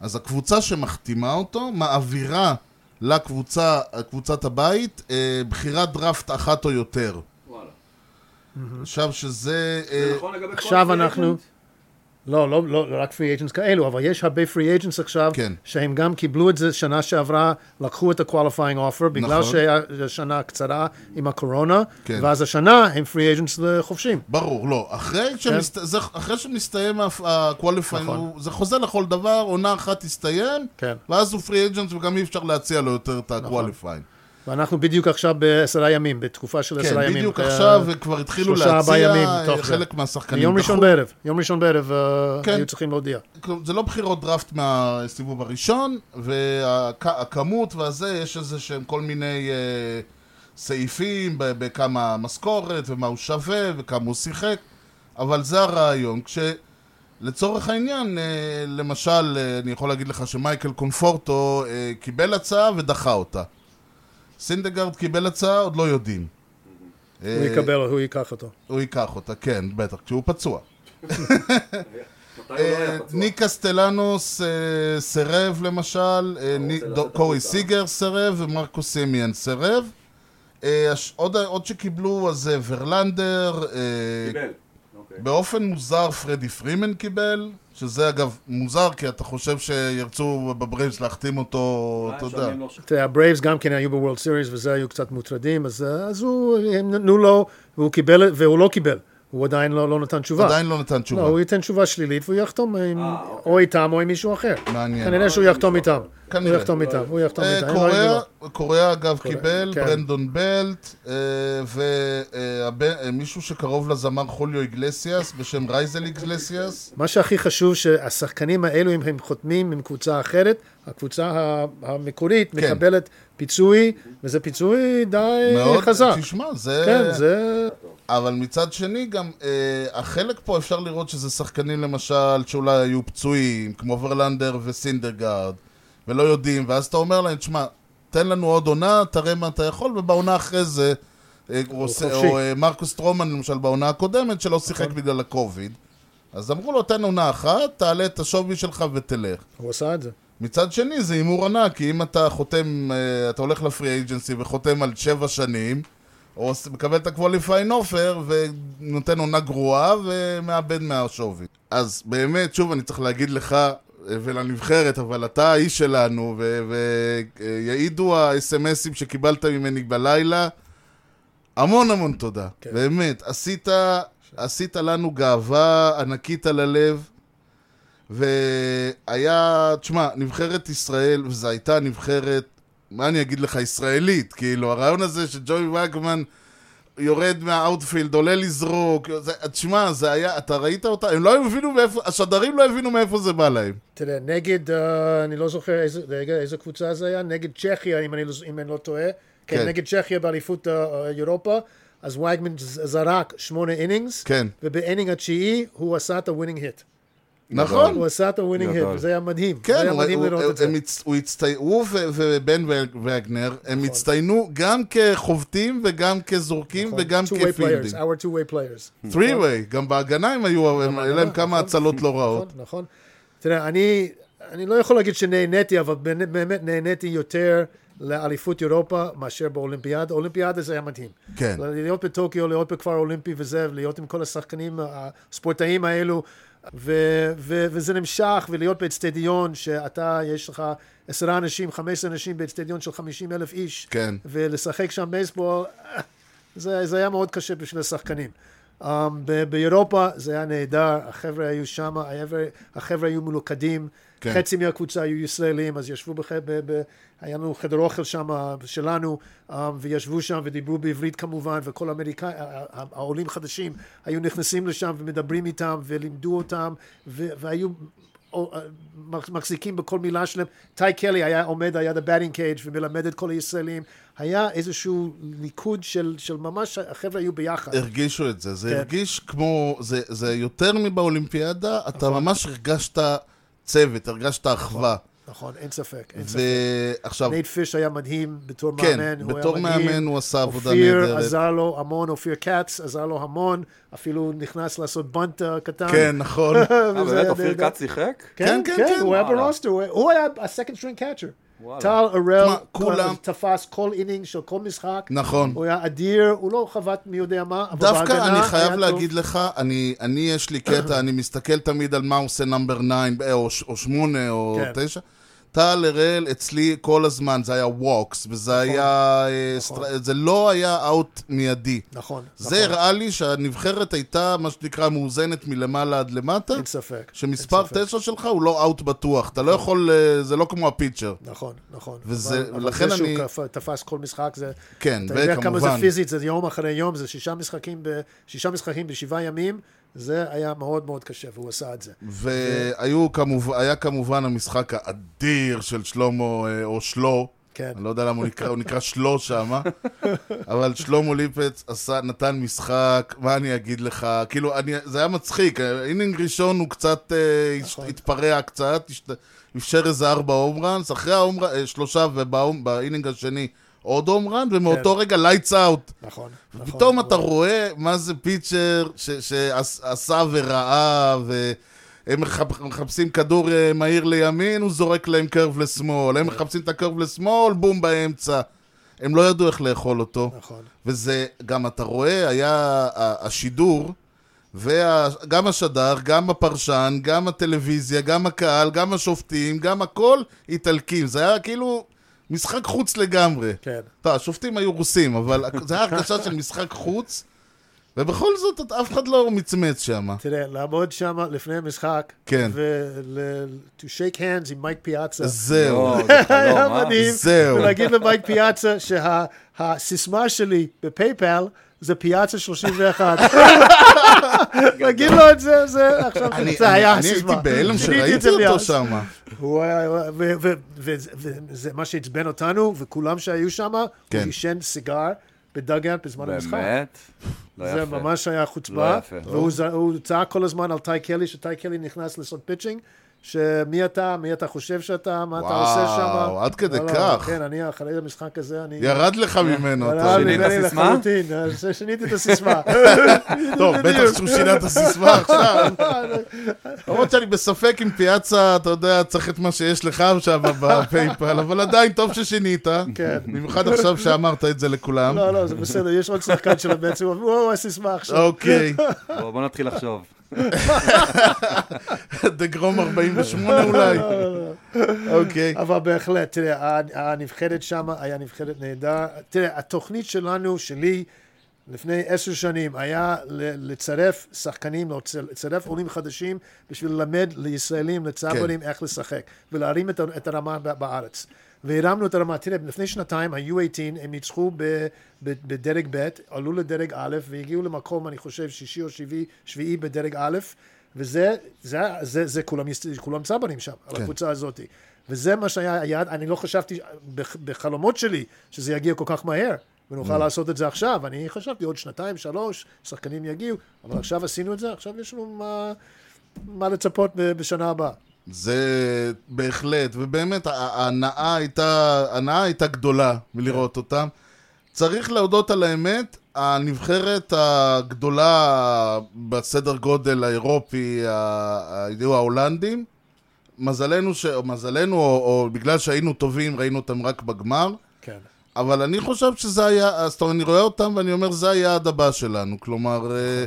אז הקבוצה שמחתימה אותו מעבירה לקבוצה, קבוצת הבית, אה, בחירת דראפט אחת או יותר. וואלה. עכשיו שזה... זה אה, נכון לגבי כל עכשיו אנחנו... agent? לא, לא, לא, לא רק free agents כאלו, אבל יש הרבה free agents עכשיו, כן. שהם גם קיבלו את זה שנה שעברה, לקחו את ה-qualifying offer, בגלל נכון. שהיה שנה קצרה עם הקורונה, כן. ואז השנה הם free agents חופשיים. ברור, לא. אחרי, שמסת... זה, אחרי שמסתיים ה-qualifying, כן. נכון. זה חוזר לכל דבר, עונה אחת תסתיים, כן. ואז הוא free agent וגם אי אפשר להציע לו יותר את ה-qualifying. ואנחנו בדיוק עכשיו בעשרה ימים, בתקופה של עשרה כן, ימים. בדיוק אה, עכשיו כבר התחילו להציע, ימים אה, זה. חלק מהשחקנים יום ראשון דחו. בערב, יום ראשון בערב אה, כן. היו צריכים להודיע. זה לא בחירות דראפט מהסיבוב הראשון, והכמות והזה, יש איזה שהם כל מיני אה, סעיפים בכמה משכורת ומה הוא שווה וכמה הוא שיחק, אבל זה הרעיון. כשלצורך העניין, אה, למשל, אני יכול להגיד לך שמייקל קונפורטו קיבל הצעה ודחה אותה. סינדגרד קיבל הצעה, עוד לא יודעים. הוא אה, יקבל, הוא ייקח אותו. הוא ייקח אותה, כן, בטח, כשהוא פצוע. לא אה? ניק קסטלנוס אה, סירב למשל, קורי. סיגר סירב ומרקוס סימיאן סירב. עוד עוד שקיבלו אז ורלנדר, קיבל. אוקיי. באופן מוזר פרדי פרימן קיבל, שזה אגב מוזר כי אתה חושב שירצו בברייבס להחתים אותו, אתה יודע. תראה, הברייבס גם כן היו ב World Series וזה היו קצת מוטרדים, אז, אה, אז הוא, הם נתנו לו, והוא קיבל, והוא לא קיבל. הוא עדיין לא, לא נתן תשובה. עדיין לא נתן תשובה. לא, הוא ייתן תשובה שלילית והוא יחתום עם, אה. או איתם או עם מישהו אחר. מעניין. כנראה שהוא יחתום איתם. הוא כנראה. יחתום איתם, הוא יחתום אה, איתם. קוריאה, קוריאה אגב קיבל, כן. ברנדון בלט, ומישהו שקרוב לזמר חוליו איגלסיאס בשם רייזל איגלסיאס. מה שהכי חשוב שהשחקנים האלו, אם הם חותמים עם קבוצה אחרת, הקבוצה המקורית כן. מקבלת פיצוי, וזה פיצוי די חזק. תשמע, זה... כן, זה... אבל מצד שני גם, אה, החלק פה אפשר לראות שזה שחקנים למשל שאולי היו פצועים, כמו ורלנדר וסינדרגרד, ולא יודעים, ואז אתה אומר להם, תשמע, תן לנו עוד עונה, תראה מה אתה יכול, ובעונה אחרי זה, אה, עושה-. או אה, מרקוס טרומן למשל בעונה הקודמת, שלא שיחק בגלל הקוביד. אז אמרו לו, תן עונה אחת, תעלה את השווי שלך ותלך. הוא עשה את זה. מצד שני זה הימור ענק, כי אם אתה חותם, אה, אתה הולך לפרי אייג'נסי וחותם על שבע שנים, או מקבל את ה-qualifying offer ונותן עונה גרועה ומאבד מהשווי. אז באמת, שוב, אני צריך להגיד לך ולנבחרת, אבל אתה האיש שלנו, ויעידו ה-SMSים שקיבלת ממני בלילה, המון המון תודה. כן. באמת, עשית, עשית לנו גאווה ענקית על הלב. והיה, תשמע, נבחרת ישראל, וזו הייתה נבחרת, מה אני אגיד לך, ישראלית, כאילו, הרעיון הזה שג'וי וגמן יורד מה outfield, עולה לזרוק, תשמע, זה היה, אתה ראית אותה, הם לא הבינו מאיפה, השדרים לא הבינו מאיפה זה בא להם. תראה, נגד, אה, אני לא זוכר איזה, רגע, איזה קבוצה זה היה, נגד צ'כיה, אם אני לא, אם אני לא טועה. כן, כן. נגד צ'כיה באליפות אה, אירופה, אז וגמן זרק שמונה innings, כן. וב inning התשיעי הוא עשה את ה winning hit. נכון? הוא עשה את ה winning גדול. וזה היה מדהים. כן, היה הוא, מדהים הוא, הוא, הצ... הוא הצטי... הוא ו... ובן וגנר, הם הצטיינו גם כחובטים וגם כזורקים וגם נכון. players, כפילדרים. our two-way players. three way, גם בהגנה הם היו, היה להם כמה נכון. הצלות לא רעות. נכון, נכון. תראה, אני, אני לא יכול להגיד שנהניתי, אבל באמת נהניתי יותר לאליפות אירופה מאשר באולימפיאדה. אולימפיאדה זה היה מדהים. כן. להיות בטוקיו, להיות בכפר אולימפי וזה, להיות עם כל השחקנים, הספורטאים האלו, ו- ו- וזה נמשך, ולהיות באצטדיון, שאתה, יש לך עשרה אנשים, חמש עשרה אנשים באצטדיון של חמישים אלף איש, כן. ולשחק שם בייסבול, זה, זה היה מאוד קשה בשביל השחקנים. Um, ב- באירופה זה היה נהדר, החבר'ה היו שם, החבר'ה היו מלוכדים, כן. חצי מהקבוצה היו ישראלים, אז ישבו, בח... ב... ב... היה לנו חדר אוכל שם שלנו, um, וישבו שם ודיברו בעברית כמובן, וכל האמריקאים, העולים חדשים היו נכנסים לשם ומדברים איתם ולימדו אותם, ו... והיו מחזיקים בכל מילה שלהם. טיי קלי היה עומד על יד ה batting cage ומלמד את כל הישראלים. היה איזשהו ליכוד של, של ממש, החבר'ה היו ביחד. הרגישו את זה, זה כן. הרגיש כמו, זה, זה יותר מבאולימפיאדה, אתה נכון. ממש הרגשת צוות, הרגשת אחווה. נכון, אין ספק, אין ספק. ועכשיו, נייט פיש היה מדהים בתור כן, מאמן, היה בתור מדהים. מאמן הוא עשה עבודה אופיר נהדרת. עזר לו המון, אופיר כץ עזר לו המון, אפילו נכנס לעשות bunt אה, קטן. כן, נכון. אה, וזה באמת, אופיר. כץ שיחק? כן, כן, כן, כן, כן, כן. הוא היה. ב roster, הוא- היה ה-second string catcher. טל אראל תשמע, כולם- תפס כל inning של כל משחק. נכון. הוא היה אדיר, הוא לא חבט מי יודע מה, אבל דווקא בהגנה אני היה חייב טוב. להגיד לך, אני, אני יש לי קטע, אני מסתכל תמיד על מה עושה number 9, או, ש- או 8 או כן. 9. טל אראל אצלי כל הזמן, זה היה walks, וזה היה... אה, סטר... זה לא היה out מיידי. נכון, זה נכון. הראה לי שהנבחרת הייתה, מה שנקרא, מאוזנת מלמעלה עד למטה. אין ספק. שמספר. תשע שלך הוא לא out בטוח, אתה לא יכול, אה, זה לא כמו ה pitcher. נכון, נכון. וזה- אבל- ולכן אבל זה אני- שהוא תפס כל משחק, זה... כן, אתה יודע כמה זה וכמובן, פיזית, זה יום אחרי יום, זה שישה משחקים, ב, שישה משחקים בשבעה ימים, זה היה מאוד מאוד קשה, והוא עשה את זה. והיו כמובן, כמובן המשחק האדיר של שלמה, אה, או שלו, כן. אני לא יודע למה הוא נקרא, הוא נקרא שלו שמה, אבל שלמה ליפץ עשה, נתן משחק, מה אני אגיד לך, כאילו, אני, זה היה מצחיק, inning ראשון הוא קצת אה, נכון. התפרע קצת, אפשר איזה ארבע home runs, אחרי ה home run, אה, שלושה, וב inning השני עוד home run, ומאותו רגע lights out. נכון, נכון. פתאום אתה רואה מה זה pitcher ש- שעשה וראה, והם מחפ- מחפשים כדור אה, מהיר לימין, הוא זורק להם curve לשמאל, הם מחפשים את ה curve לשמאל, בום באמצע. הם לא ידעו איך לאכול אותו. נכון. וזה, גם אתה רואה, היה השידור, וגם השדר, גם הפרשן, גם הטלוויזיה, גם הקהל, גם השופטים, גם הכל איטלקים. זה היה כאילו משחק חוץ לגמרי. כן. טוב, השופטים היו רוסים, אבל זה היה הרגשה של משחק חוץ, ובכל זאת אף אחד לא מצמץ שם. תראה, לעמוד שם לפני המשחק, כן. ול... to shake hands עם מייק פיאצה. זהו, לא, זה היה חלום, אה? מדהים. זהו. ולהגיד למייק פיאצה שהסיסמה שלי בפייפל זה פיאצה 31. להגיד לו את זה, זה עכשיו, אני זה היה אני. הייתי בהלם שראיתי זה אותו. שם. וזה מה שעצבן אותנו, וכולם שהיו שם, הוא כן. עישן סיגר ב dugout בזמן המשחק. באמת? לא זה יפה. ממש היה חוצפה. לא יפה. והוא צעק כל הזמן על טי קלי, שטי קלי נכנס לעשות pitching, שמי אתה, מי אתה חושב שאתה, מה אתה וואו, עושה שם. עד כדי לא, לא, כך. כן, אני אחרי המשחק הזה, אני... ירד לך ממנו. ירד אתה- שינית ממני הסיסמה? לחלוטין, שיניתי את הסיסמה. טוב, בטח שהוא שינה את הסיסמה עכשיו. למרות שאני בספק אם פיאצה, אתה יודע, צריך את מה שיש לך שם בפייפל, אבל עדיין טוב ששינית. כן. במיוחד עכשיו שאמרת את זה לכולם. לא, לא, זה בסדר, יש עוד שחקן של הבצע, הוא וואו, הסיסמה עכשיו. אוקיי. בוא נתחיל לחשוב. דגרום 48 אולי. אוקיי. אבל בהחלט, תראה, הנבחרת שם היה נבחרת נהדר. תראה, התוכנית שלנו, שלי, לפני עשר שנים, היה לצרף שחקנים, לצ- לצרף עולים חדשים, בשביל ללמד לישראלים, לצברים, איך לשחק, ולהרים את, הרמה בארץ. והרמנו את הרמה. תראה, לפני שנתיים, ה-U18, הם ניצחו בדרג ב', עלו לדרג א', והגיעו למקום, אני חושב, שישי או שביעי, שביעי בדרג א', וזה, זה, זה, זה כולם, כולם צברים שם, על כן. הקבוצה הזאת. וזה מה שהיה היעד, אני לא חשבתי בח- בחלומות שלי שזה יגיע כל כך מהר, ונוכל לעשות את זה עכשיו. אני חשבתי עוד שנתיים, שלוש, שחקנים יגיעו, אבל עכשיו עשינו את זה, עכשיו יש לנו מה, מה לצפות בשנה הבאה. זה בהחלט, ובאמת ההנאה הייתה, ההנאה הייתה גדולה מלראות אותם. צריך להודות על האמת, הנבחרת הגדולה בסדר גודל האירופי, היו ההולנדים. מזלנו, ש... או מזלנו, או, או בגלל שהיינו טובים, ראינו אותם רק בגמר. כן. אבל אני חושב שזה היה, זאת אומרת, אני רואה אותם ואני אומר, זה היעד הבא שלנו. כלומר, אה,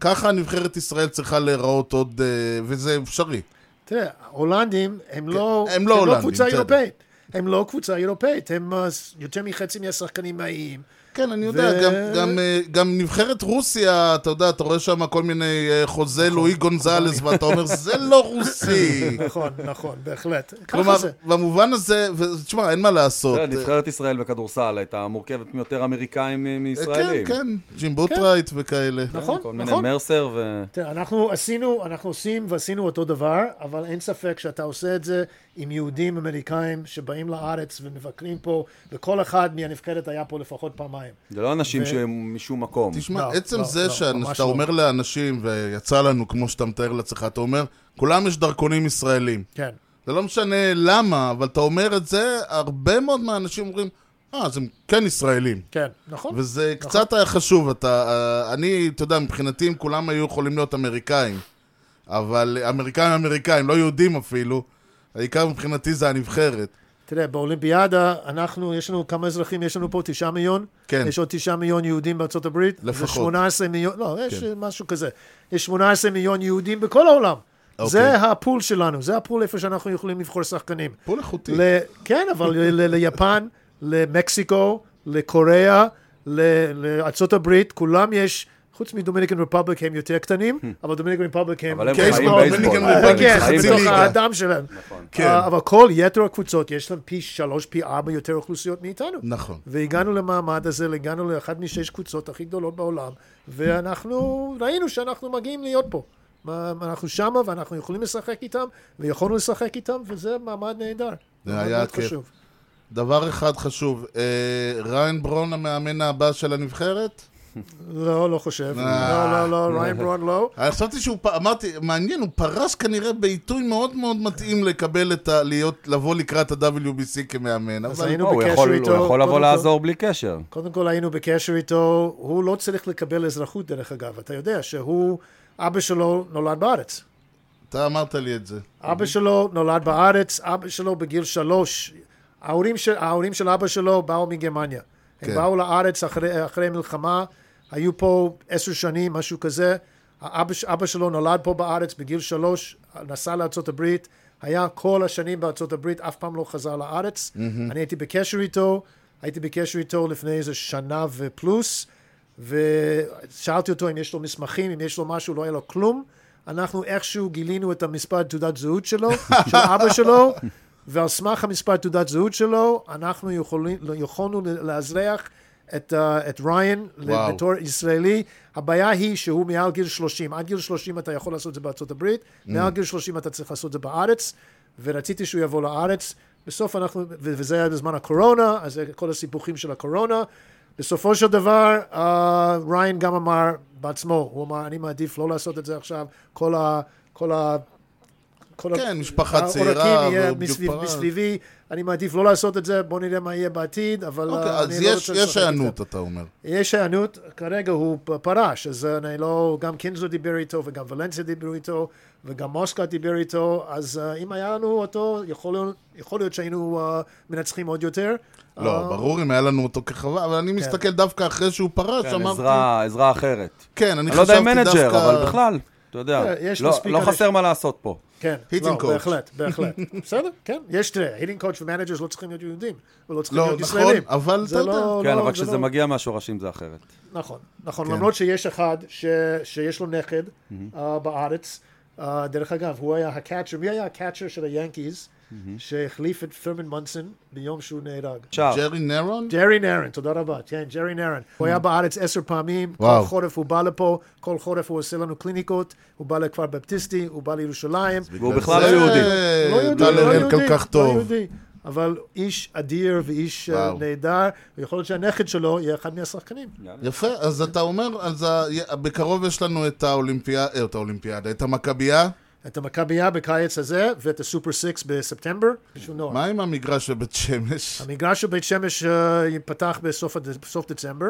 ככה נבחרת ישראל צריכה להיראות עוד, אה, וזה אפשרי. תראה, הולנדים הם לא, הם לא הולנדים, קבוצה בסדר. אירופאית. הם לא קבוצה אירופאית, הם אה, יותר מחצי מהשחקנים האיים. כן, אני יודע, ו- גם, גם, אה, גם נבחרת רוסיה, אתה יודע, אתה רואה שם כל מיני אה, חוזה לואי גונזלס, ואתה אומר, זה לא רוסי. נכון, נכון, בהחלט. כלומר. במובן הזה, ותשמע, אין מה לעשות. נבחרת ישראל בכדורסל הייתה מורכבת מיותר אמריקאים אה, כן, מישראלים. כן, ג'ים בוטרייט וכאלה. נכון, כל מיני נכון. מרסר ו... תראה, אנחנו עשינו, אנחנו עושים ועשינו אותו דבר, אבל אין ספק שאתה עושה את זה עם יהודים אמריקאים שבאים לארץ ומבקרים פה, וכל אחד מהנבחרת היה פה לפחות פעמיים. זה לא אנשים ו- שהם משום מקום. תשמע, לא, עצם לא, זה לא, שאתה לא. אומר לאנשים, ויצא לנו, כמו שאתה מתאר לעצמך, אתה אומר, כולם יש דרכונים ישראלים. כן. זה לא משנה למה, אבל אתה אומר את זה, הרבה מאוד מהאנשים אומרים, אה, אז הם כן ישראלים. כן, נכון. וזה קצת היה חשוב, אתה, אה, אני, אתה יודע, מבחינתי, אם כולם היו יכולים להיות אמריקאים, אבל אמריקאים אמריקאים, לא יהודים אפילו, העיקר מבחינתי זה הנבחרת. תראה, באולימפיאדה, אנחנו, יש לנו כמה אזרחים, יש לנו פה תשעה מיליון. כן. יש עוד תשעה מיליון יהודים בארצות הברית. לפחות. זה 18 מיליון, לא, יש כן. משהו כזה. יש 18 מיליון יהודים בכל העולם. אוקיי. זה ה pool שלנו, זה ה pool איפה שאנחנו יכולים לבחור שחקנים. pool איכותי. ל... כן, אבל ל- ל- ליפן, למקסיקו, לקוריאה, ל- לארצות הברית, כולם יש, חוץ מ Dominican Republic הם יותר קטנים, אבל Dominican Republic הם... case כן, בתוך ליגה. האדם שלהם. כן. אה, אבל כל יתר הקבוצות, יש להם פי שלוש, פי ארבע יותר אוכלוסיות מאיתנו. נכון. והגענו למעמד הזה, הגענו לאחת משש קבוצות הכי גדולות בעולם, ואנחנו ראינו שאנחנו מגיעים להיות פה. אנחנו שמה ואנחנו יכולים לשחק איתם, ויכולנו לשחק איתם, וזה מעמד נהדר. זה היה כיף. חשוב. דבר אחד חשוב, אה, ריין ברון המאמן הבא של הנבחרת? לא, לא חושב. אה. לא, לא, לא, ריין ברון לא. אני חשבתי שהוא, אמרתי, מעניין, הוא פרש כנראה בעיתוי מאוד מאוד מתאים לקבל את ה... להיות, לבוא לקראת ה-WBC כמאמן, אז. היינו בקשר איתו, הוא יכול לבוא. לעזור בלי קשר. קודם כל היינו בקשר איתו, הוא לא צריך לקבל אזרחות דרך אגב, אתה יודע שהוא, אבא שלו נולד בארץ. אתה אמרת לי את זה. אבא שלו נולד בארץ, אבא שלו בגיל שלוש, ההורים של, ההורים של אבא שלו באו מגרמניה. הם כן. באו לארץ אחרי, אחרי מלחמה, היו פה עשר שנים, משהו כזה. האבא, אבא שלו נולד פה בארץ בגיל שלוש, נסע לארצות הברית, היה כל השנים בארצות הברית, אף פעם לא חזר לארץ. אני הייתי בקשר איתו, הייתי בקשר איתו לפני איזה שנה ופלוס, ושאלתי אותו אם יש לו מסמכים, אם יש לו משהו, לא היה לו כלום. אנחנו איכשהו גילינו את המספר תעודת זהות שלו, של אבא שלו, ועל סמך המספר תעודת זהות שלו, אנחנו יכולים, יכולנו לאזרח את, uh, את ריין וואו. בתור ישראלי. הבעיה היא שהוא מעל גיל 30. עד גיל 30 אתה יכול לעשות את זה בארצות הברית, מעל גיל 30 אתה צריך לעשות את זה בארץ, ורציתי שהוא יבוא לארץ. בסוף אנחנו, וזה היה בזמן הקורונה, אז זה כל הסיפוחים של הקורונה. בסופו של דבר, uh, ריין גם אמר בעצמו, הוא אמר, אני מעדיף לא לעשות את זה עכשיו. כל ה כל ה- כן, משפחה צעירה, מסביב, פרש. מסביבי, אני מעדיף לא לעשות את זה, בוא נראה מה יהיה בעתיד, אבל אוקיי, אה, אז אני לא יש. היענות, אתה אומר. יש היענות, כרגע הוא פרש, אז אני לא, גם קינזו דיבר איתו, וגם ולנסיה דיברו איתו, וגם מוסקה דיבר איתו, אז אה, אם היה לנו אותו, יכול, להיות- יכול להיות שהיינו אה, מנצחים עוד יותר. לא, אה, ברור אם היה לנו אותו כחובט, אבל אני מסתכל דווקא אחרי שהוא פרש, כן, אמרתי... עזרה עזרה אחרת. כן, אני אני לא יודע אם חשבתי manager, דווקא... אבל בכלל, אתה יודע, אה, יש לא- מספיק לא אנשים- חסר מה לעשות פה. כן, Hitting לא. בהחלט, בהחלט. בסדר, כן, יש, תראה, hitting coach ו managers לא צריכים להיות יהודים, ולא צריכים לא, להיות נכון, ישראלים. אבל זה אתה יודע. לא- כן, לא- אבל זה כשזה לא- מגיע מהשורשים זה אחרת. נכון, נכון, כן. למרות שיש אחד ש, שיש לו נכד uh, בארץ, uh, דרך אגב, הוא היה הקאצ'ר, מי היה הקאצ'ר של היאנקיז, שהחליף את פרמן מונסון ביום שהוא נהרג? ג'רי נרון? ג'רי נרן, תודה רבה, כן, ג'רי נרן. הוא היה בארץ עשר פעמים. כל חורף הוא בא לפה, כל חורף הוא עושה לנו קליניקות, הוא בא לכפר בפטיסטי, הוא בא לירושלים. והוא בכלל לא יהודי. לא יהודי, לא הראל יהודי, כל כך לא. יהודי. אבל איש אדיר ואיש אה, וואו. נהדר, ויכול להיות שהנכד שלו יהיה אחד מהשחקנים. יפה, אז אתה אומר, אז בקרוב יש לנו את את האולימפיאדה, את המכבייה. את המכבייה בקיץ הזה, ואת הסופר סיקס בספטמבר, בשביל נוער. מה עם המגרש בבית שמש? המגרש של בית שמש אה, ייפתח בסוף דצמבר.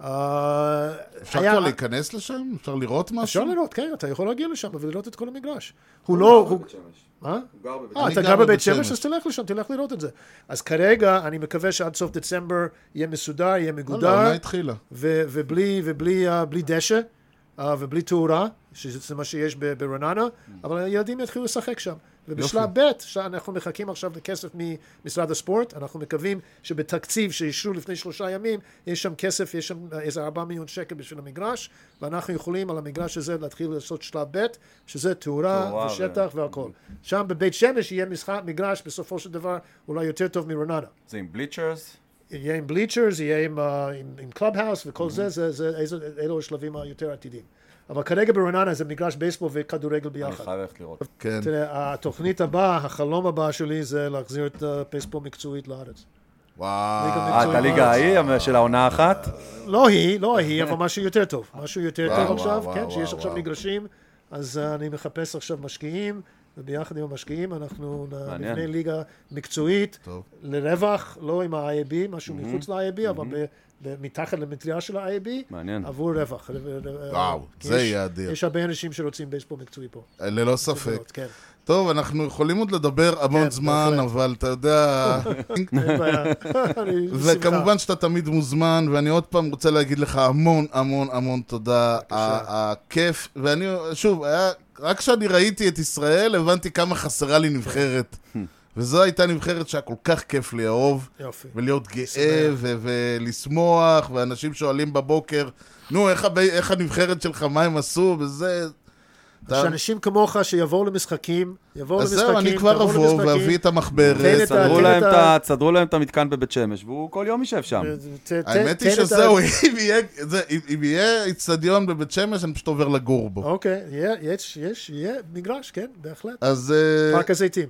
אה, אפשר כבר להיכנס לשם? אפשר לראות משהו? אפשר לראות, כן, אתה יכול להגיע לשם ולראות את כל המגרש. הוא לא... הוא- מה? אה, אתה גר גר בבית בבית שמש, שמש. אז תלך לשם, תלך לראות את זה. אז כרגע, אני מקווה שעד סוף דצמבר יהיה מסודר, יהיה לא, לא, מגודר, העונה התחילה. ובלי, ובלי בלי דשא, ובלי תאורה, שזה מה שיש ב- ברעננה, אבל הילדים יתחילו לשחק שם. ובשלב ב', שאנחנו מחכים עכשיו לכסף ממשרד הספורט, אנחנו מקווים שבתקציב שאישרו לפני שלושה ימים, יש שם כסף, יש שם איזה ארבעה מיליון שקל בשביל המגרש, ואנחנו יכולים על המגרש הזה להתחיל לעשות שלב ב', שזה תאורה ושטח ו- והכל. שם בבית שמש יהיה משחק, מגרש בסופו של דבר אולי יותר טוב מרעננה. זה עם bleachers? יהיה עם bleachers, יהיה עם, אה, עם, עם clubhouse וכל זה, זה, זה, איזה- אלו השלבים היותר עתידיים. אבל כרגע ברעננה זה מגרש בייסבול וכדורגל אני ביחד. חייב ללכת לראות. כן. תראה, התוכנית הבאה, החלום הבא שלי זה להחזיר את הבייסבול מקצועית לארץ. וואו. אה, את הליגה ההיא של העונה האחת? לא היא, לא היא, אבל משהו יותר טוב. משהו יותר טוב עכשיו, כן, שיש עכשיו. מגרשים, אז אה, אני מחפש עכשיו משקיעים, וביחד עם המשקיעים אנחנו. נבנה ליגה מקצועית, טוב. לרווח, לא עם ה-IAB, משהו מחוץ ל-IAB, אבל ב- ב- מתחת למטריה של ה-IAB. עבור רווח. וואו, זה יהיה אדיר. יש הרבה אנשים שרוצים בייסבול מקצועי פה. ללא ספק. כן, טוב, אנחנו יכולים עוד לדבר המון כן, זמן, בהחלט. אבל אתה יודע... אין בעיה. וכמובן שאתה תמיד מוזמן, ואני עוד פעם רוצה להגיד לך המון המון המון תודה. הכיף, ואני, שוב, היה, רק כשאני ראיתי את ישראל, הבנתי כמה חסרה לי נבחרת. וזו הייתה נבחרת שהיה כל כך כיף לאהוב, יופי. ולהיות גאה. ו- ולשמוח, ואנשים שואלים בבוקר, נו, איך, הב- איך הנבחרת שלך, מה הם עשו, וזה... אתה- שאנשים כמוך שיבואו למשחקים, יבואו אז למשחקים, זהו, אני כבר אבוא ואביא את המחברת. תן להם את המתקן בבית שמש, והוא כל יום יישב שם. האמת היא שזהו, אם יהיה- איצטדיון בבית שמש, אני פשוט עובר לגור בו. אוקיי, יש, יש, יהיה מגרש, כן, בהחלט. אז אה, פארק הזיתים.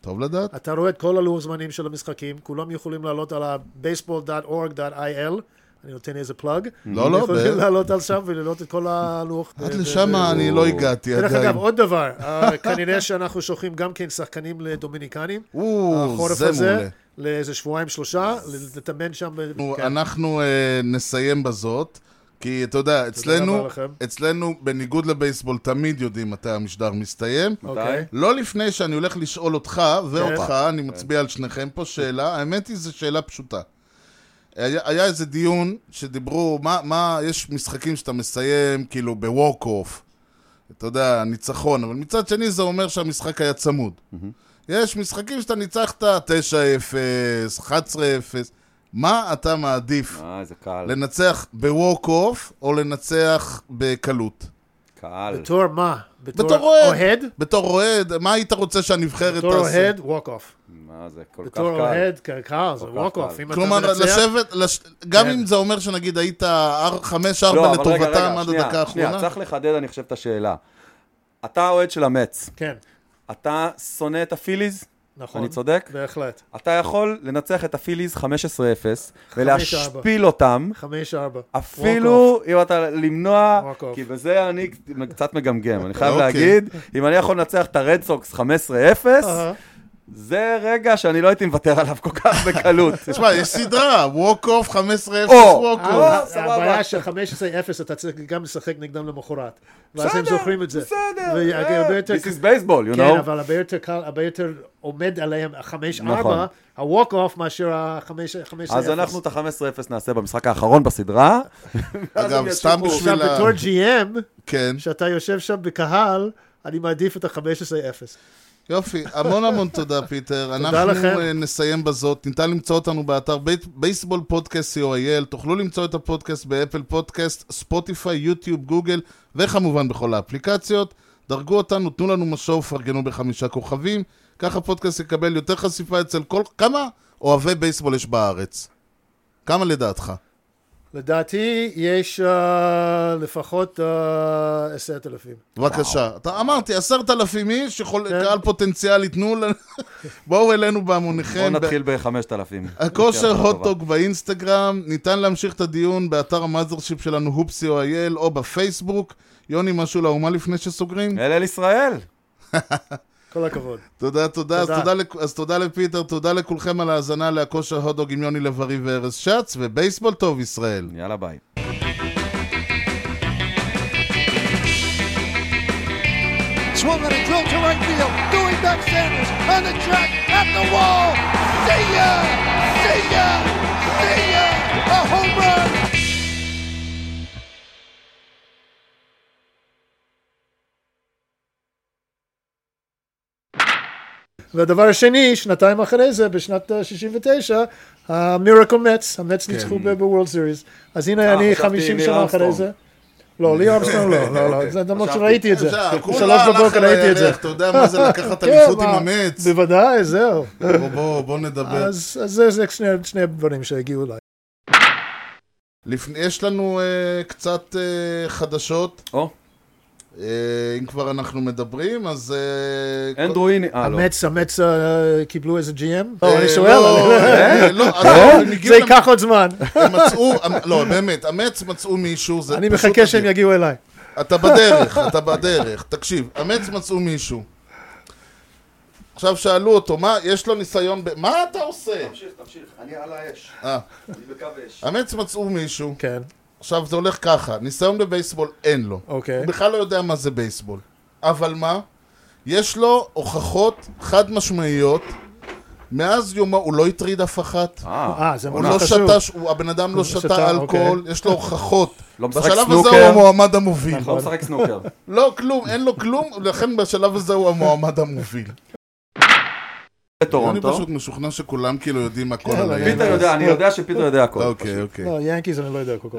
טוב לדעת. אתה רואה את כל הלוח זמנים של המשחקים, כולם יכולים לעלות על ה-baseball.org.il, אני נותן איזה פלאג. לא, לא, יכולים לעלות על שם ולראות את כל הלוח. עד לשם אני לא הגעתי דרך עדיין. אגב, עוד דבר, אה, כנראה שאנחנו שולחים גם כן שחקנים לדומיניקנים. או, זה מעולה. לאיזה שבועיים שלושה, לתאמן שם. אנחנו- כן. אנחנו אה, נסיים בזאת, כי אתה יודע, אצלנו. אצלנו, בניגוד לבייסבול, תמיד יודעים מתי המשדר מסתיים. אוקיי. לא לפני שאני הולך לשאול אותך ואותך, אני מצביע על שניכם פה שאלה, האמת היא זו שאלה פשוטה. היה, היה איזה דיון שדיברו, מה, מה, יש משחקים שאתה מסיים כאילו בווק אוף, אתה יודע, ניצחון, אבל מצד שני זה אומר שהמשחק היה צמוד. יש משחקים שאתה ניצחת 9-0, 11-0, מה אתה מעדיף? אה, איזה קהל. לנצח בווק אוף או לנצח בקלות? קהל. בתור מה? בתור אוהד. בתור אוהד, מה היית רוצה שהנבחרת בתור תעשה? אוהד, walk off. מה זה כל כך בתור קל. אוהד, קהל, זה. אם אתה כלומר, לשבת, לש... גם כן. אם זה אומר שנגיד היית 5-4 לא, לטובתם עד שנייה, הדקה שנייה, האחרונה? צריך לחדד, אני חושב, את השאלה. אתה אוהד של המטס, כן, אתה שונא את הפיליז? נכון. אני צודק? בהחלט. אתה יכול לנצח את הפיליז 15-0 ולהשפיל אותם, חמש ארבע. אפילו אם אתה למנוע. כי בזה אני קצת מגמגם, אני חייב אוקיי. להגיד, אם אני יכול לנצח את הרד סוקס 15-0, אהה. זה רגע שאני לא הייתי מוותר עליו כל כך בקלות. תשמע, יש סדרה, walk off 15-0 או, walk off. הבעיה של 15-0 אתה צריך גם לשחק נגדם למחרת. ואז הם בסדר, זוכרים את זה. בסדר, אה, יותר- This is baseball, you כן, know? אבל הרבה יותר עומד עליהם ה-5-4, נכון. ה-walk off מאשר ה-5-0. אז אנחנו את ה-15-0 נעשה במשחק האחרון בסדרה. אגב, סתם. בשביל- עכשיו, ה- בתור GM, כן, שאתה יושב שם בקהל, אני מעדיף את ה-15-0. יופי, המון המון תודה פיטר. לכם. אנחנו אה, נסיים בזאת. ניתן למצוא אותנו באתר בייסבול פודקאסט co.il. תוכלו למצוא את הפודקאסט באפל פודקאסט, ספוטיפיי, יוטיוב, גוגל, וכמובן בכל האפליקציות. דרגו אותנו, תנו לנו משוב, פרגנו בחמישה כוכבים. ככה הפודקאסט יקבל יותר חשיפה אצל כל... כמה אוהבי בייסבול יש בארץ? כמה לדעתך? לדעתי, יש אה, לפחות אה, עשרת אלפים. בבקשה. אתה אמרתי, עשרת אלפים איש, יכול, כן. קהל פוטנציאלי, תנו לנו... בואו אלינו בהמוניכם. בוא נתחיל ב-5,000. הכושר הוטדוג באינסטגרם, ניתן להמשיך את הדיון באתר המאזרשיפ שלנו, הופסי או אייל, או בפייסבוק. יוני, משהו לאומה לפני שסוגרים? אל אל ישראל. כל הכבוד. תודה, תודה. אז תודה. לכ- אז תודה לפיטר, תודה לכולכם על ההאזנה להכושר הוטדוג עם יוני לב-ארי וארז שץ, ובייסבול טוב ישראל. יאללה ביי. Swung on a drill to right field. Doing back Sanders on the track והדבר השני, שנתיים אחרי זה, בשנת אה, 69, המירקל מצ, המץ ניצחו ב- בוורלד סיריס. אז הנה אה, אני חשבתי 50 ניר שנה אחרי. זה. לא, לי ארמסטרונג לא, לא, לא, זה למרות שראיתי את זה. בשלוש כולה הלך בבוקר ראיתי את זה. אתה יודע מה זה לקחת כן, אליפות עם מה, המץ? בוודאי, זהו. בוא, בוא, בוא נדבר. אז זה שני- הדברים שהגיעו אליי. יש לנו אה, קצת אה, חדשות. אה, אם כבר אנחנו מדברים, אז... אה, אנדרו איני, אה לא. המץ, המץ אה, קיבלו איזה GM? אה, לא, אני שואל. לא, אני- אה, לא, הגיעו זה ייקח עוד זמן. הם מצאו, לא, באמת, המץ מצאו מישהו, זה אני פשוט מחכה שהם. יגיעו אליי. אתה בדרך, אתה בדרך. תקשיב, המץ מצאו מישהו. עכשיו שאלו אותו, מה, יש לו ניסיון ב... מה אתה עושה? תמשיך, תמשיך, אני על האש. אה, אני בקו אש. המץ מצאו מישהו, כן, עכשיו זה הולך ככה, ניסיון בבייסבול אין לו. אוקיי. הוא בכלל לא יודע מה זה בייסבול. אבל מה? יש לו הוכחות חד משמעיות. מאז יומו, הוא לא הטריד אף אחת. אה, אה, זה הוא ממש לא חשוב. שתה, ש- הוא- הבן אדם לא שתה, שתה אלכוהול, יש לו הוכחות. לא משחק בשלב הזה סנוקר. הוא המועמד המוביל. לא משחק סנוקר. לא, כלום, אין לו כלום, לכן בשלב הזה הוא המועמד המוביל. אני. פשוט משוכנע שכולם כאילו יודעים הכל כן, על אני- העניין. פיטר יודע, אני יודע שפיטר יודע הכל. אוקיי, אוקיי. לא, ינקיז אני לא יודע כל כך.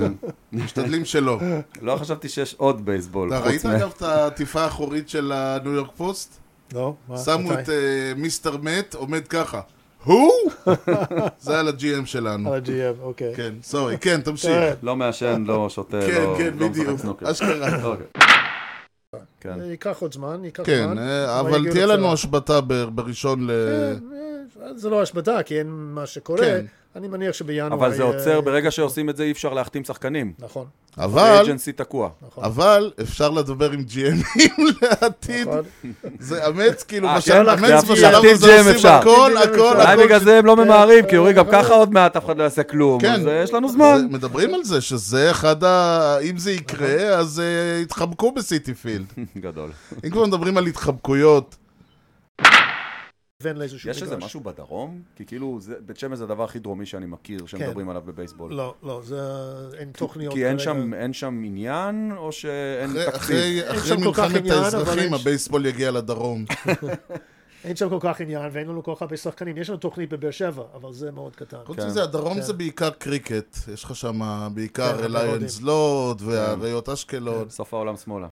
אמ, משתדלים שלא. לא חשבתי שיש עוד בייסבול. אתה ראית אגב את העטיפה האחורית של הניו יורק פוסט? לא? מה? שמו? את אה, מיסטר מת עומד ככה. הוא? זה על הג'י.אם שלנו. על ה-GM, אוקיי. כן, סורי, כן, תמשיך. כן. לא מעשן, לא שותה, כן, לא כן, לא משחק בדיוק. סנוקר. אשכרה. כן. ייקח עוד זמן, ייקח כן, זמן. אה, אבל תהיה לנו. השבתה ב- בראשון ל... אה, אה, זה לא השבתה, כי אין מה שקורה. כן. אני מניח שבינואר... אבל זה אה, עוצר, ברגע שעושים את זה אי אפשר להחתים שחקנים. נכון, אבל, האג'נסי תקוע. נכון. אבל אפשר לדבר עם GMים לעתיד. נכון. זה אמץ, כאילו, אה, כן? אמץ בשלב GM הזה עושים אפשר. הכל, להחתים GM הכל. אולי הכל. בגלל זה הם לא ממהרים, כי אומרים גם ככה עוד מעט אף אחד לא יעשה כלום. כן. אז אה, יש לנו זמן. מדברים על זה, שזה אחד ה... אם זה יקרה, אז אה, יתחבקו בסיטי פילד. גדול. אם כבר מדברים על התחבקויות, יש איזה. משהו בדרום? כי כאילו, זה- בית שמש זה הדבר הכי דרומי שאני מכיר, שמדברים עליו בבייסבול. לא, לא, זה... אין תוכניות כי אין. שם, אין שם עניין, או שאין תקציב? אחרי מלחמת האזרחים, הבייסבול יגיע לדרום. אין שם כל כך עניין, ואין לנו כל כך הרבה שחקנים. יש לנו תוכנית בבאר שבע, אבל זה מאוד קטן. חוץ כן. מזה, הדרום כן. זה בעיקר קריקט. יש לך שם בעיקר כן, ליונס לוד והאריות אשקלון. סוף העולם שמאלה.